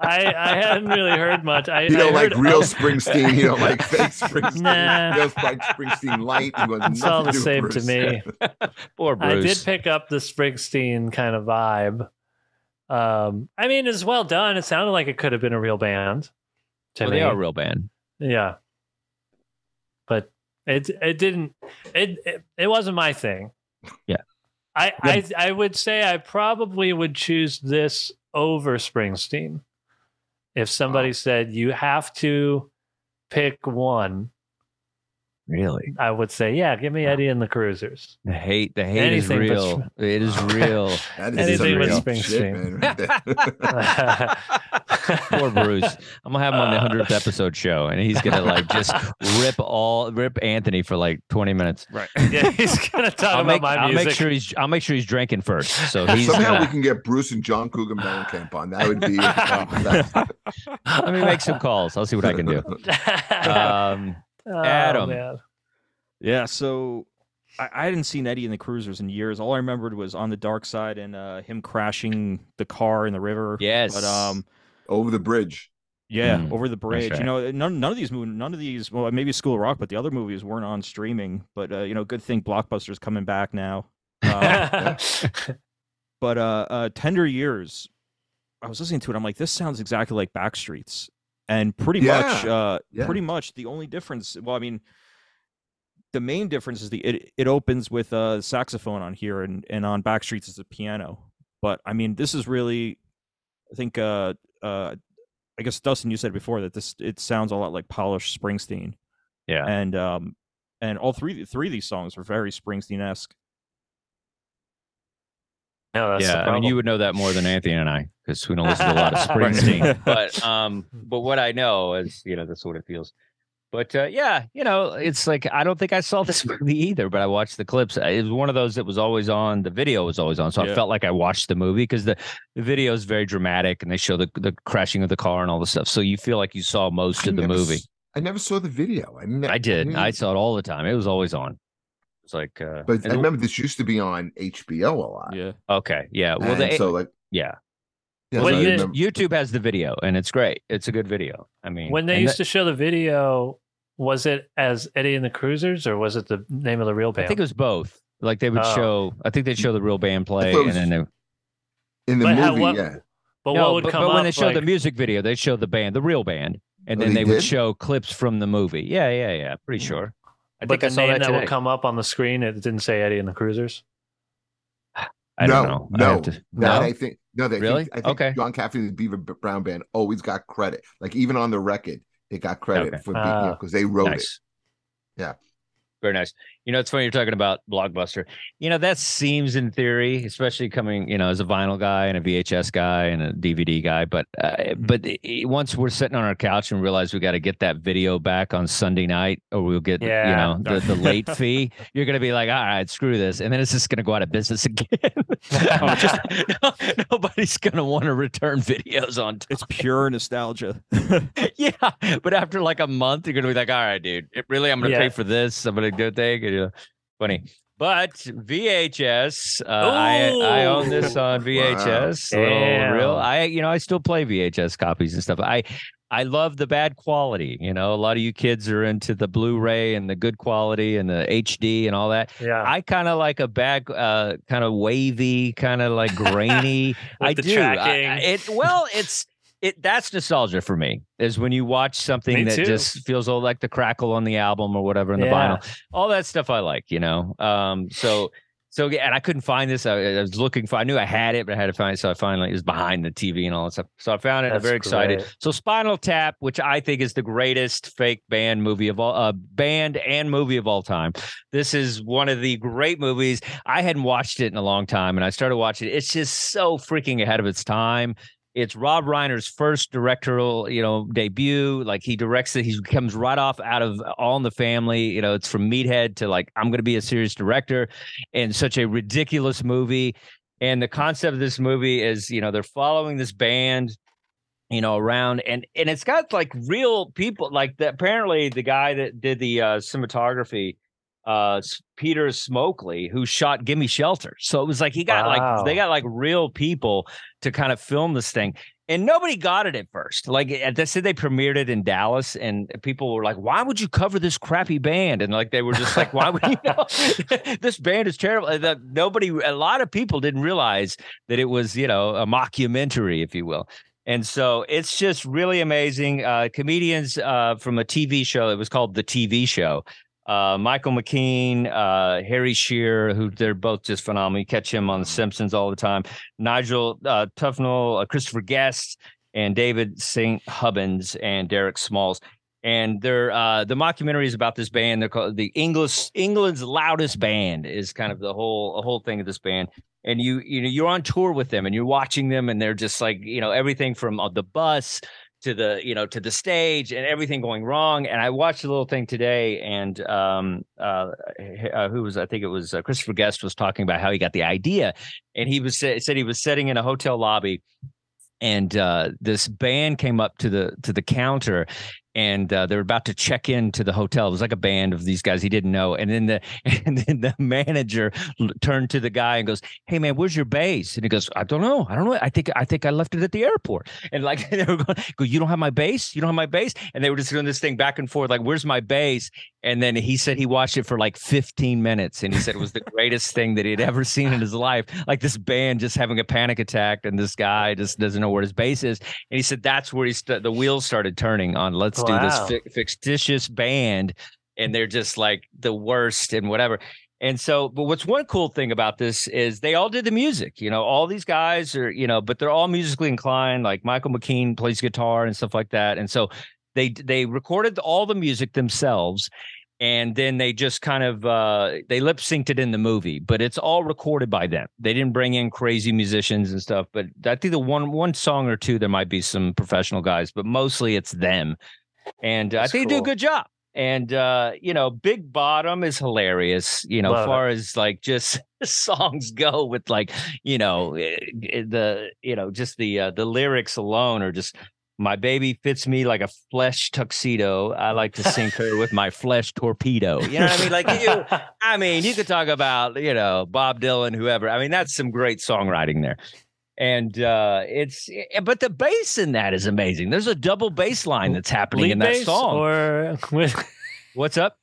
I I hadn't really heard much. I You don't like heard- real Springsteen. You don't like fake Springsteen. Nah. You don't like Springsteen light. You want It's all the to same with to me. Poor Bruce. I did pick up the Springsteen kind of vibe. Um, I mean, it's well done. It sounded like it could have been a real band. To well, me, they are a real band. yeah. But it it didn't it it, it wasn't my thing. Yeah. I, I I would say I probably would choose this over Springsteen. If somebody Wow. said you have to pick one, Really, I would say, yeah, give me Eddie and the Cruisers. the hate, the hate Anything but is real. It is real. That Anything some Springsteen. shit, man, right there. Poor Bruce. I'm gonna have him on the hundredth episode show, and he's gonna like just rip all rip Anthony for like 20 minutes. Right. yeah, he's gonna talk I'll about make, my I'll music. make sure he's I'll make sure he's drinking first. So he's Somehow gonna, we can get Bruce and John Cougar Mellencamp on. That would be. that- let me make some calls. I'll see what I can do. Um, Oh, Adam. man. Yeah, so I, I hadn't seen Eddie and the Cruisers in years. All I remembered was on the dark side and uh, him crashing the car in the river. yes, But um, over the bridge. yeah, Mm, over the bridge. right. You know, none none of these movies, none of these. Well, maybe School of Rock, but the other movies weren't on streaming. But uh, you know, good thing Blockbuster's coming back now. Uh, but uh, uh, Tender Years, I was listening to it. I'm like, this sounds exactly like Backstreets, and pretty much, uh, yeah. pretty much the only difference. Well, I mean, the main difference is the it, it opens with a saxophone on here, and and on Backstreets is a piano. But I mean, this is really, I think, uh, uh, I guess Dustin, you said before that this it sounds a lot like polished Springsteen. Yeah. and um, and all three three of these songs are very Springsteen esque. No, that's yeah, I mean, you would know that more than Anthony and I because we don't listen to a lot of Springsteen. but um, but what I know is, you know, that's what it feels. But uh, yeah, you know, it's like I don't think I saw this movie either, but I watched the clips. It was one of those that was always on. The video was always on, so I felt like I watched the movie because the, the video is very dramatic and they show the the crashing of the car and all the stuff. So you feel like you saw most I of the never movie. I never saw the video. I, ne- I did. mean, I saw it all the time. It was always on. It's like, uh, But I remember this used to be on HBO a lot. Yeah, okay, yeah. Well, and the, so like yeah. Yeah, When so I YouTube has the video, and it's great. It's a good video. I mean, when they used that- to show the video, was it as Eddie and the Cruisers, or was it the name of the real band? I think it was both. Like they would Oh. show. I think they'd show the real band play, thought and then they, in the But how- movie, what- yeah. but no, what would but, come but when up? they showed the music video, they showed the band, the real band, and Oh, then they they would show clips from the movie. Yeah, yeah, yeah. Pretty sure. I but think I the saw name that that, would come up on the screen, it didn't say Eddie and the Cruisers. I no, don't know. I no, have to- that no? I think no, they Really? think, I think Okay. John Cafferty, the Beaver Brown Band, always got credit. Like even on the record, it got credit Okay. for know, Ah. because they wrote it. Yeah. Very nice. You know, it's funny you're talking about Blockbuster. You know, that seems in theory, especially coming, you know, as a vinyl guy and a VHS guy and a DVD guy. But, uh, but i- i- once we're sitting on our couch and realize we got to get that video back on Sunday night, or we'll get, you know, the, the late fee, you're going to be like, all right, screw this. And then it's just going to go out of business again. Oh, just- No- nobody's going to want to return videos on time. it's pure nostalgia. yeah, but after like a month, you're gonna be like, "All right, dude, it- really, I'm gonna pay for this. I'm gonna do a thing." And, funny, but VHS, uh, I I own this on VHS. Little real, I you know I still play VHS copies and stuff. I I love the bad quality. You know, a lot of you kids are into the Blu-ray and the good quality and the HD and all that. Yeah, I kind of like a bad, uh, kind of wavy, kind of like grainy. I do. I- I- it well, it's it. That's nostalgia for me. Is when you watch something Me that too. just feels old, like the crackle on the album or whatever in the Yeah. vinyl. All that stuff I like. You know. Um. So. So yeah, and I couldn't find this. I, I was looking for. I knew I had it, but I had to find it. So I finally it was behind the TV and all that stuff. So I found it. I'm very excited. So Spinal Tap, which I think is the greatest fake band movie of all, uh, band and movie of all time. This is one of the great movies. I hadn't watched it in a long time, and I started watching it. It's just so freaking ahead of its time. It's Rob Reiner's first directorial, you know, debut. Like he directs it, he comes right off out of All in the Family. You know, it's from Meathead to like I'm going to be a serious director, and such a ridiculous movie. And the concept of this movie is, you know, they're following this band you know around and and it's got like real people like the, apparently the guy that did the uh cinematography uh Peter Smokler who shot gimme shelter so it was like he got like they got like real people to kind of film this thing and nobody got it at first like uh, they said they premiered it in dallas and people were like why would you cover this crappy band and like they were just like why would you know this band is terrible nobody a lot of people didn't realize that it was you know a mockumentary if you will and so it's just really amazing. Uh, comedians uh, from a TV show. It was called The TV Show. Uh, Michael McKean, uh, Harry Shearer, who they're both just phenomenal. You catch him on The Simpsons all the time. Nigel uh, Tufnel, uh, Christopher Guest, and David St. Hubbins and Derek Smalls. And they're uh, the mockumentary is about this band. They're called the English England's loudest band is kind of the whole a whole thing of this band and you you know you're on tour with them and you're watching them and they're just like you know everything from uh, the bus to the you know to the stage and everything going wrong and i watched a little thing today and um uh, uh who was i think it was uh, christopher guest was talking about how he got the idea and he was said he was sitting in a hotel lobby and uh this band came up to the to the counter and uh, they were about to check into the hotel. It was like a band of these guys he didn't know, and then the and then the manager turned to the guy and goes, "Hey man, where's your bass?" And he goes, "I don't know. I don't know. I think I think I left it at the airport." And like they were going, "Go, you don't have my bass? You don't have my bass?" And they were just doing this thing back and forth, like, "Where's my bass?" And then he said he watched it for like 15 minutes, and he said it was the greatest thing that he'd ever seen in his life. Like this band just having a panic attack, and this guy just doesn't know where his bass is. And he said that's where he st- the wheels started turning on. Let's do this fi- fictitious band, and they're just like the worst and whatever. And so, but what's one cool thing about this is they all did the music. You know, all these guys are, you know, but they're all musically inclined. Like Michael McKean plays guitar and stuff like that. And so they they recorded all the music themselves and then they just kind of uh they lip synced it in the movie but it's all recorded by them they didn't bring in crazy musicians and stuff but i think the one one song or two there might be some professional guys but mostly it's them and uh, i think they do a good job and uh you know big bottom is hilarious you know Love as far as like just songs go with like you know eh, eh, the you know just the uh, the lyrics alone are just my baby fits me like a flesh tuxedo. I like to sink her with my flesh torpedo. You know what I mean? Like you, I mean, you could talk about, you know, Bob Dylan, whoever. I mean, that's some great songwriting there. And uh it's eh, but the bass in that is amazing. There's a double bass line that's happening lead in that song. or with What's up?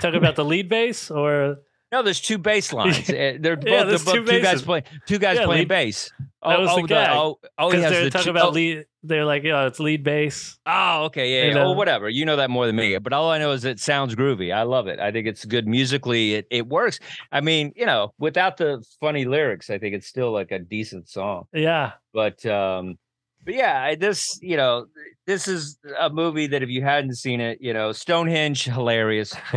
talking about the lead bass or No, there's two bass lines. Eh, They're both, Yeah, they're both two two, guys playing two guys Yeah, playing lead- bass. that was the gag, oh, oh, he has they're the talking two- about oh, lead. They're like, yeah, it's lead bass. Oh, okay, yeah, yeah. Oh, whatever. You know that more than me. But all I know is it sounds groovy. I love it. I think it's good musically. It it works. I mean, you know, without the funny lyrics, I think it's still like a decent song. Yeah, But um, but yeah, I, this you know, this is a movie that if you hadn't seen it, you know, Stonehenge, hilarious.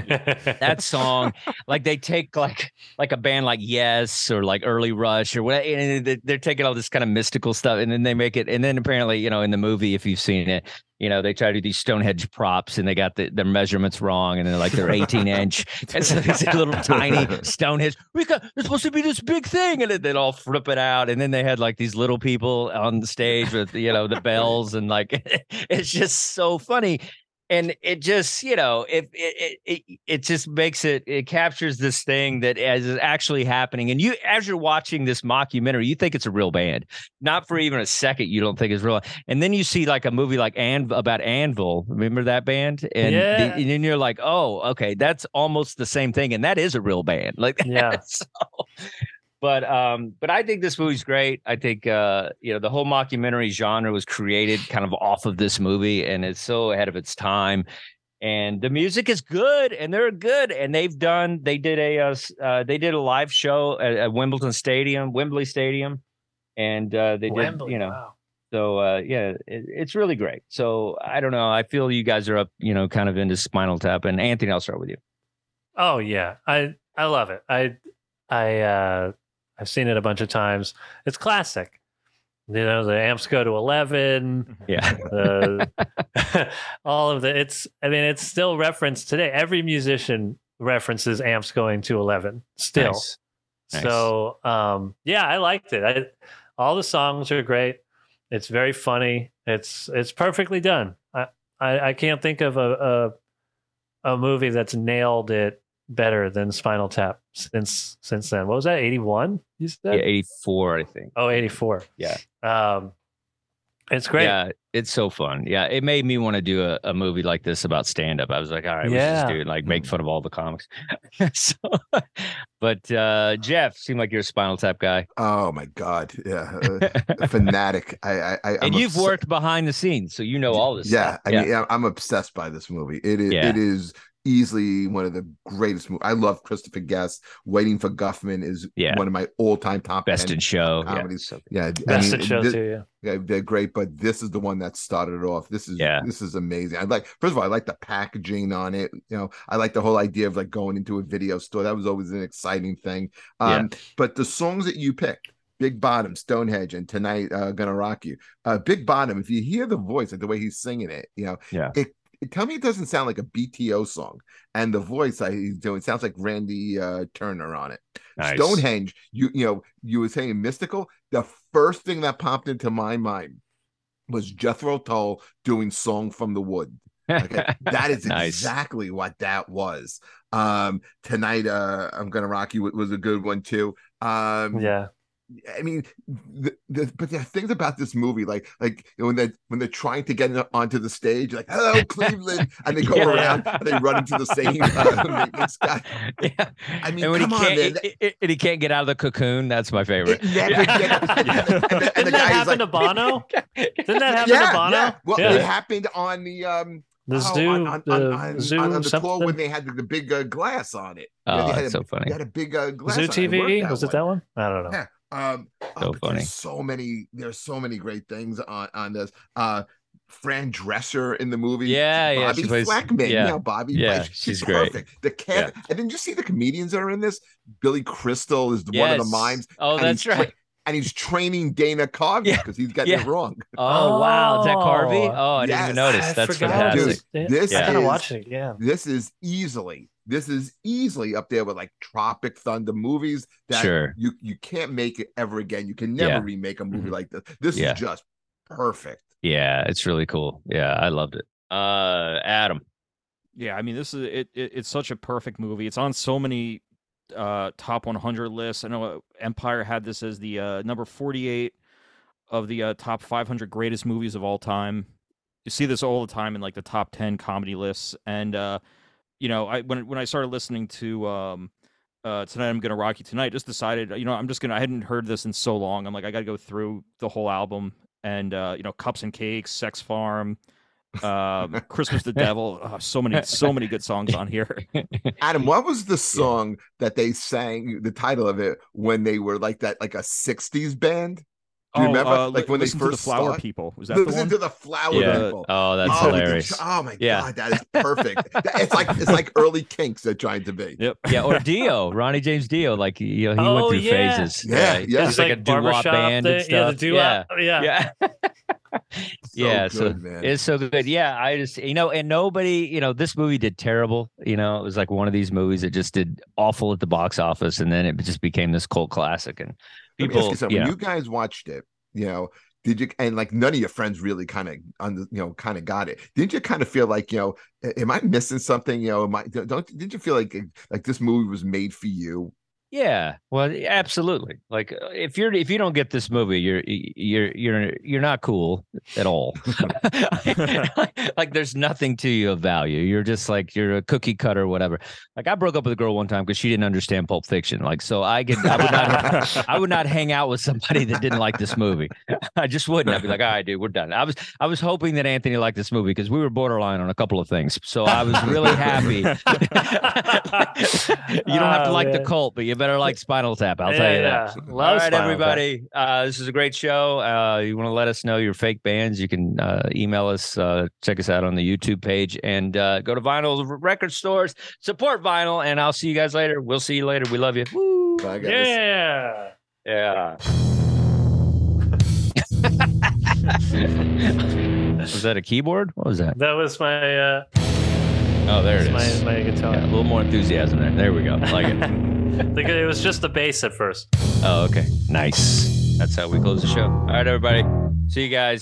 that song like they take like like a band like yes or like early rush or what and they- they're taking all this kind of mystical stuff and then they make it and then apparently you know in the movie if you've seen it you know they try to do these stonehenge props and they got the, their measurements wrong and they're like they're 18 inch and so these little tiny stonehenge we got it's supposed to be this big thing and then they'd all flip it out and then they had like these little people on the stage with you know the bells and like it's just so funny and it just you know it it it, it, it just makes it it captures this thing that is actually happening and you as you're watching this mockumentary you think it's a real band not for even a second you don't think it's real and then you see like a movie like An- about anvil remember that band and, the- Yeah. and then you're like oh okay that's almost the same thing and that is a real band like Yeah. so but um but i think this movie's great i think uh you know the whole mockumentary genre was created kind of off of this movie and it's so ahead of its time and the music is good and they're good and they've done they did a uh, uh they did a live show at, at wimbledon stadium wembley stadium and uh they did you know wow. so uh yeah it, it's really great so i don't know i feel you guys are up you know kind of into spinal tap and anthony i'll start with you Oh yeah, I I love it. I I uh I've seen it a bunch of times. It's classic. You know, the amps go to eleven. yeah Uh, all of the it's. I mean, it's still referenced today. Every musician references amps going to eleven. Still. Nice. Nice. So um, yeah, I liked it. I, all the songs are great. It's very funny. It's it's perfectly done. I I, I can't think of a, a a movie that's nailed it better than Spinal Tap since since then. What was that? Eighty one? You said? yeah 84 i think Oh, 84. Yeah. Um, it's great. Yeah, it's so fun. Yeah, it made me want to do a, a movie like this about stand up. I was like, all right, we should Yeah. just do it, like make fun of all the comics. so, but uh, Jeff seemed like you're a Spinal Tap guy, Oh my god, yeah, uh, a fanatic. I, I, I and you've obs- worked behind the scenes, so you know all this. Yeah, stuff. I mean, yeah, I'm obsessed by this movie. It is, Yeah. it is easily one of the greatest movies. I love Christopher Guest. Waiting for Guffman is Yeah. one of my all-time top best 10 in show. Yeah, comedies. so- Yeah, I mean, in show thi- too. Yeah. Yeah, they're great, but this is the one that started it off. This is Yeah. this is amazing. I like first of all, I like the packaging on it. You know, I like the whole idea of like going into a video store. That was always an exciting thing. Um, but the songs that you picked, Big Bottom, Stonehenge, and tonight uh, gonna rock you. Uh, Big Bottom, if you hear the voice, like the way he's singing it, you know, Yeah. it, it tell me it doesn't sound like a BTO song, and the voice I, he's doing sounds like Randy uh, Turner on it. Nice. Stonehenge, you you know, you were saying mystical. The first thing that popped into my mind was Jethro Tull doing "Song from the Wood." Okay, that is Nice. exactly what that was. Um, tonight, uh, I'm gonna rock you was a good one too. Um, Yeah. I mean, the, the, but there are things about this movie, like like you know, when they when they're trying to get onto the stage, like "Hello, Cleveland," and they go Yeah. around and they run into the same uh, maintenance guy. yeah. I mean, and when come he can't, man. it- it- and he can't get out of the cocoon. That's my favorite. It never gets- and, the- and Didn't that guy's happen like, to Bono? Didn't that happen yeah, to Bono? yeah. Well, Yeah. it happened on the um The oh, zoo, on, on, the on, on, zoo, on, on the tour something. when they had the, the big uh, glass on it. Oh, they had that's a, so funny. They had a big uh, glass. Zoo on it. It worked TV was it that one? I don't know. Yeah. Um, oh, So but funny. There's so many. There's so many great things on on this. Uh, Fran Drescher in the movie. Yeah, yeah, Bobby she plays- Flekman. yeah. Yeah, Bobby. Yeah, plays- she's great. perfect. The cat. And then you see the comedians that are in this. Billy Crystal is one of the mimes. Oh, and that's right. And he's training Dana Cogman Yeah, because he's getting yeah. it wrong. Oh, wow, is that Carvey? Oh, Oh, I didn't even notice. I That's forgot. fantastic. Dude, this I gotta is- watch it again. This is easily, this is easily up there with like Tropic Thunder movies that Sure. you you can't make it ever again. You can never Yeah. remake a movie Mhm. like this. This Yeah. is just perfect. Yeah, it's really cool. Yeah, I loved it. Uh, Adam. Yeah, I mean, this is it, it. It's such a perfect movie. It's on so many uh top 100 lists. I know uh, Empire had this as the uh number 48 of the uh, top 500 greatest movies of all time. You see this all the time in like the top 10 comedy lists. And uh, you know, I when when I started listening to um uh tonight I'm gonna rock you tonight, just decided you know I'm just gonna I hadn't heard this in so long. I'm like I got to go through the whole album and uh you know Cups and Cakes, Sex Farm. Um christmas the devil oh, so many so many good songs on here Adam, what was the song that they sang? The title of it when they were like that, like a '60s band. Do you Oh, remember? uh, like when they Listen to the first flower start- people was that the one to the flower Yeah. people. Oh, that's oh, with the hilarious. oh my Yeah. god, that is perfect. It's like it's like early Kinks they're trying to be. yep yeah, or Dio, Ronnie James Dio. Like you know, he Oh, went through yeah. phases. Yeah, yeah. It's like, a doo wop barbershop band and thing. Yeah, the stuff. doo-wop. Yeah. yeah. yeah, so good, man. it's so good. Yeah, I just you know, and nobody, you know, this movie did terrible. You know, it was like one of these movies that just did awful at the box office, and then it just became this cult classic. And Let me ask people, you something. you When you guys watched it, you know, did you and like none of your friends really kind of on the you know kind of got it? Didn't you kind of feel like you know, am I missing something? You know, am I don't didn't you feel like like this movie was made for you? Yeah, well, absolutely. Like uh, if you're if you don't get this movie, you're you're you're you're not cool at all. like there's nothing to you of value. You're just like you're a cookie cutter, whatever. Like I broke up with a girl one time because she didn't understand Pulp Fiction. Like so, I could I would not I would not hang out with somebody that didn't like this movie. I just wouldn't. I'd be like, all right, dude, we're done. I was I was hoping that Anthony liked this movie because we were borderline on a couple of things. So I was really happy. you don't have to Oh, like the cult, but you better like Spinal Tap. I'll Yeah, tell you yeah. that. Love All right, Spinal everybody. Uh, this is a great show. Uh, you want to let us know your fake bands? You can uh, email us. Uh, check us out on the YouTube page and uh, go to vinyl record stores. Support vinyl, and I'll see you guys later. We'll see you later. We love you. Woo. I got this- Yeah. Yeah. was that a keyboard? What was that? That was my uh Oh, there it is. my, my guitar. Yeah, a little more enthusiasm there. There we go. Like it. It was just the bass at first. Oh, okay. Nice. That's how we close the show. All right, everybody. See you guys.